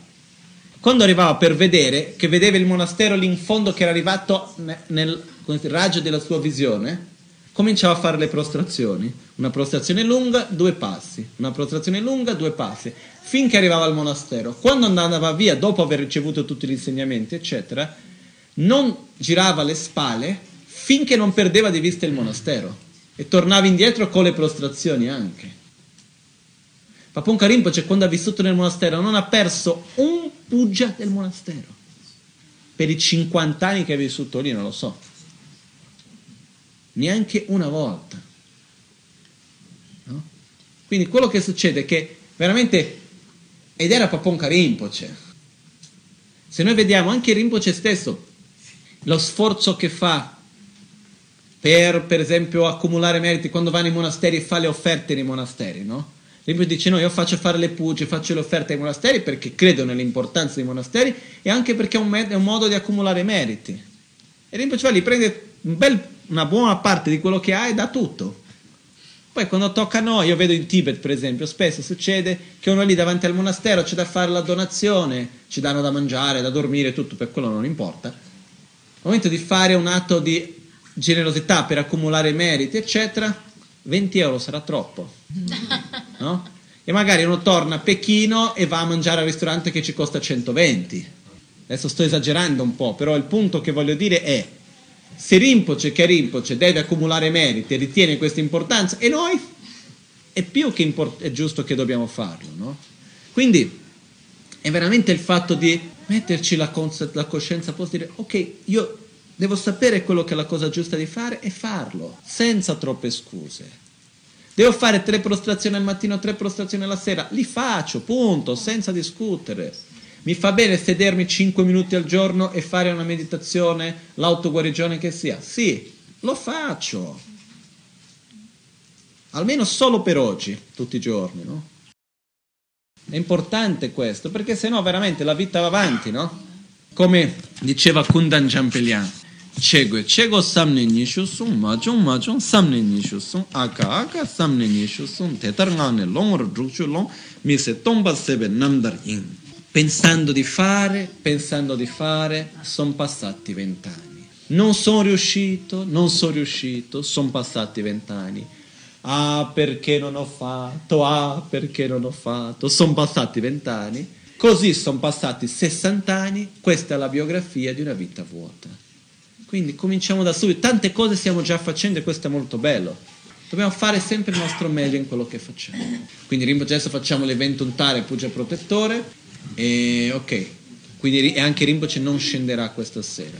Quando arrivava per vedere, che vedeva il monastero lì in fondo che era arrivato nel, nel raggio della sua visione, cominciava a fare le prostrazioni. Una prostrazione lunga, due passi, una prostrazione lunga, due passi, finché arrivava al monastero. Quando andava via, dopo aver ricevuto tutti gli insegnamenti, eccetera, non girava le spalle finché non perdeva di vista il monastero e tornava indietro con le prostrazioni anche. Paponka Rinpoche quando ha vissuto nel monastero non ha perso un pugia del monastero. Per i 50 anni che ha vissuto lì non lo so. Neanche una volta. No? Quindi quello che succede è che veramente, ed era Paponka Rinpoche, se noi vediamo anche Rinpoche stesso, lo sforzo che fa per, per esempio, accumulare meriti quando va nei monasteri e fa le offerte nei monasteri, no? Rinpoche dice no, io faccio fare le pugie, faccio le offerte ai monasteri perché credo nell'importanza dei monasteri e anche perché è un, è un modo di accumulare meriti. E Rinpoche va lì, prende un bel, una buona parte di quello che ha e dà tutto. Poi quando tocca a noi, io vedo in Tibet per esempio, spesso succede che uno lì davanti al monastero c'è da fare la donazione, ci danno da mangiare, da dormire, tutto, per quello non importa. Al momento di fare un atto di generosità per accumulare meriti, eccetera, 20 euro sarà troppo. No? E magari uno torna a Pechino e va a mangiare al ristorante che ci costa 120. Adesso sto esagerando un po', però il punto che voglio dire è se Rinpoche che Rinpoche deve accumulare meriti e ritiene questa importanza, e noi? è più che import- è giusto che dobbiamo farlo, no? Quindi è veramente il fatto di metterci la, cons- la coscienza a posto, dire ok, io devo sapere quello che è la cosa giusta di fare e farlo, senza troppe scuse. Devo fare tre prostrazioni al mattino, tre prostrazioni alla sera, li faccio, punto, senza discutere. Mi fa bene sedermi 5 minuti al giorno e fare una meditazione, l'autoguarigione che sia? Sì, lo faccio. Almeno solo per oggi, tutti i giorni, no? È importante questo, perché sennò veramente la vita va avanti, no? Come diceva Kundan Champelian, Chegwe, chego samne nishu sung, majong majong samne nishu aka aka samne nishu tetar ngane longor drukchu long, mi se tomba sebe namdar yin. Pensando di fare, pensando di fare, sono passati vent'anni. Non sono riuscito, non sono riuscito, sono passati vent'anni. Ah, perché non ho fatto, ah, perché non ho fatto, sono passati vent'anni. Così sono passati 60 anni, questa è la biografia di una vita vuota. Quindi cominciamo da subito, tante cose stiamo già facendo e questo è molto bello. Dobbiamo fare sempre il nostro meglio in quello che facciamo. Quindi adesso facciamo l'evento untare Pugia Protettore e ok, quindi anche Rinpoche non scenderà questa sera.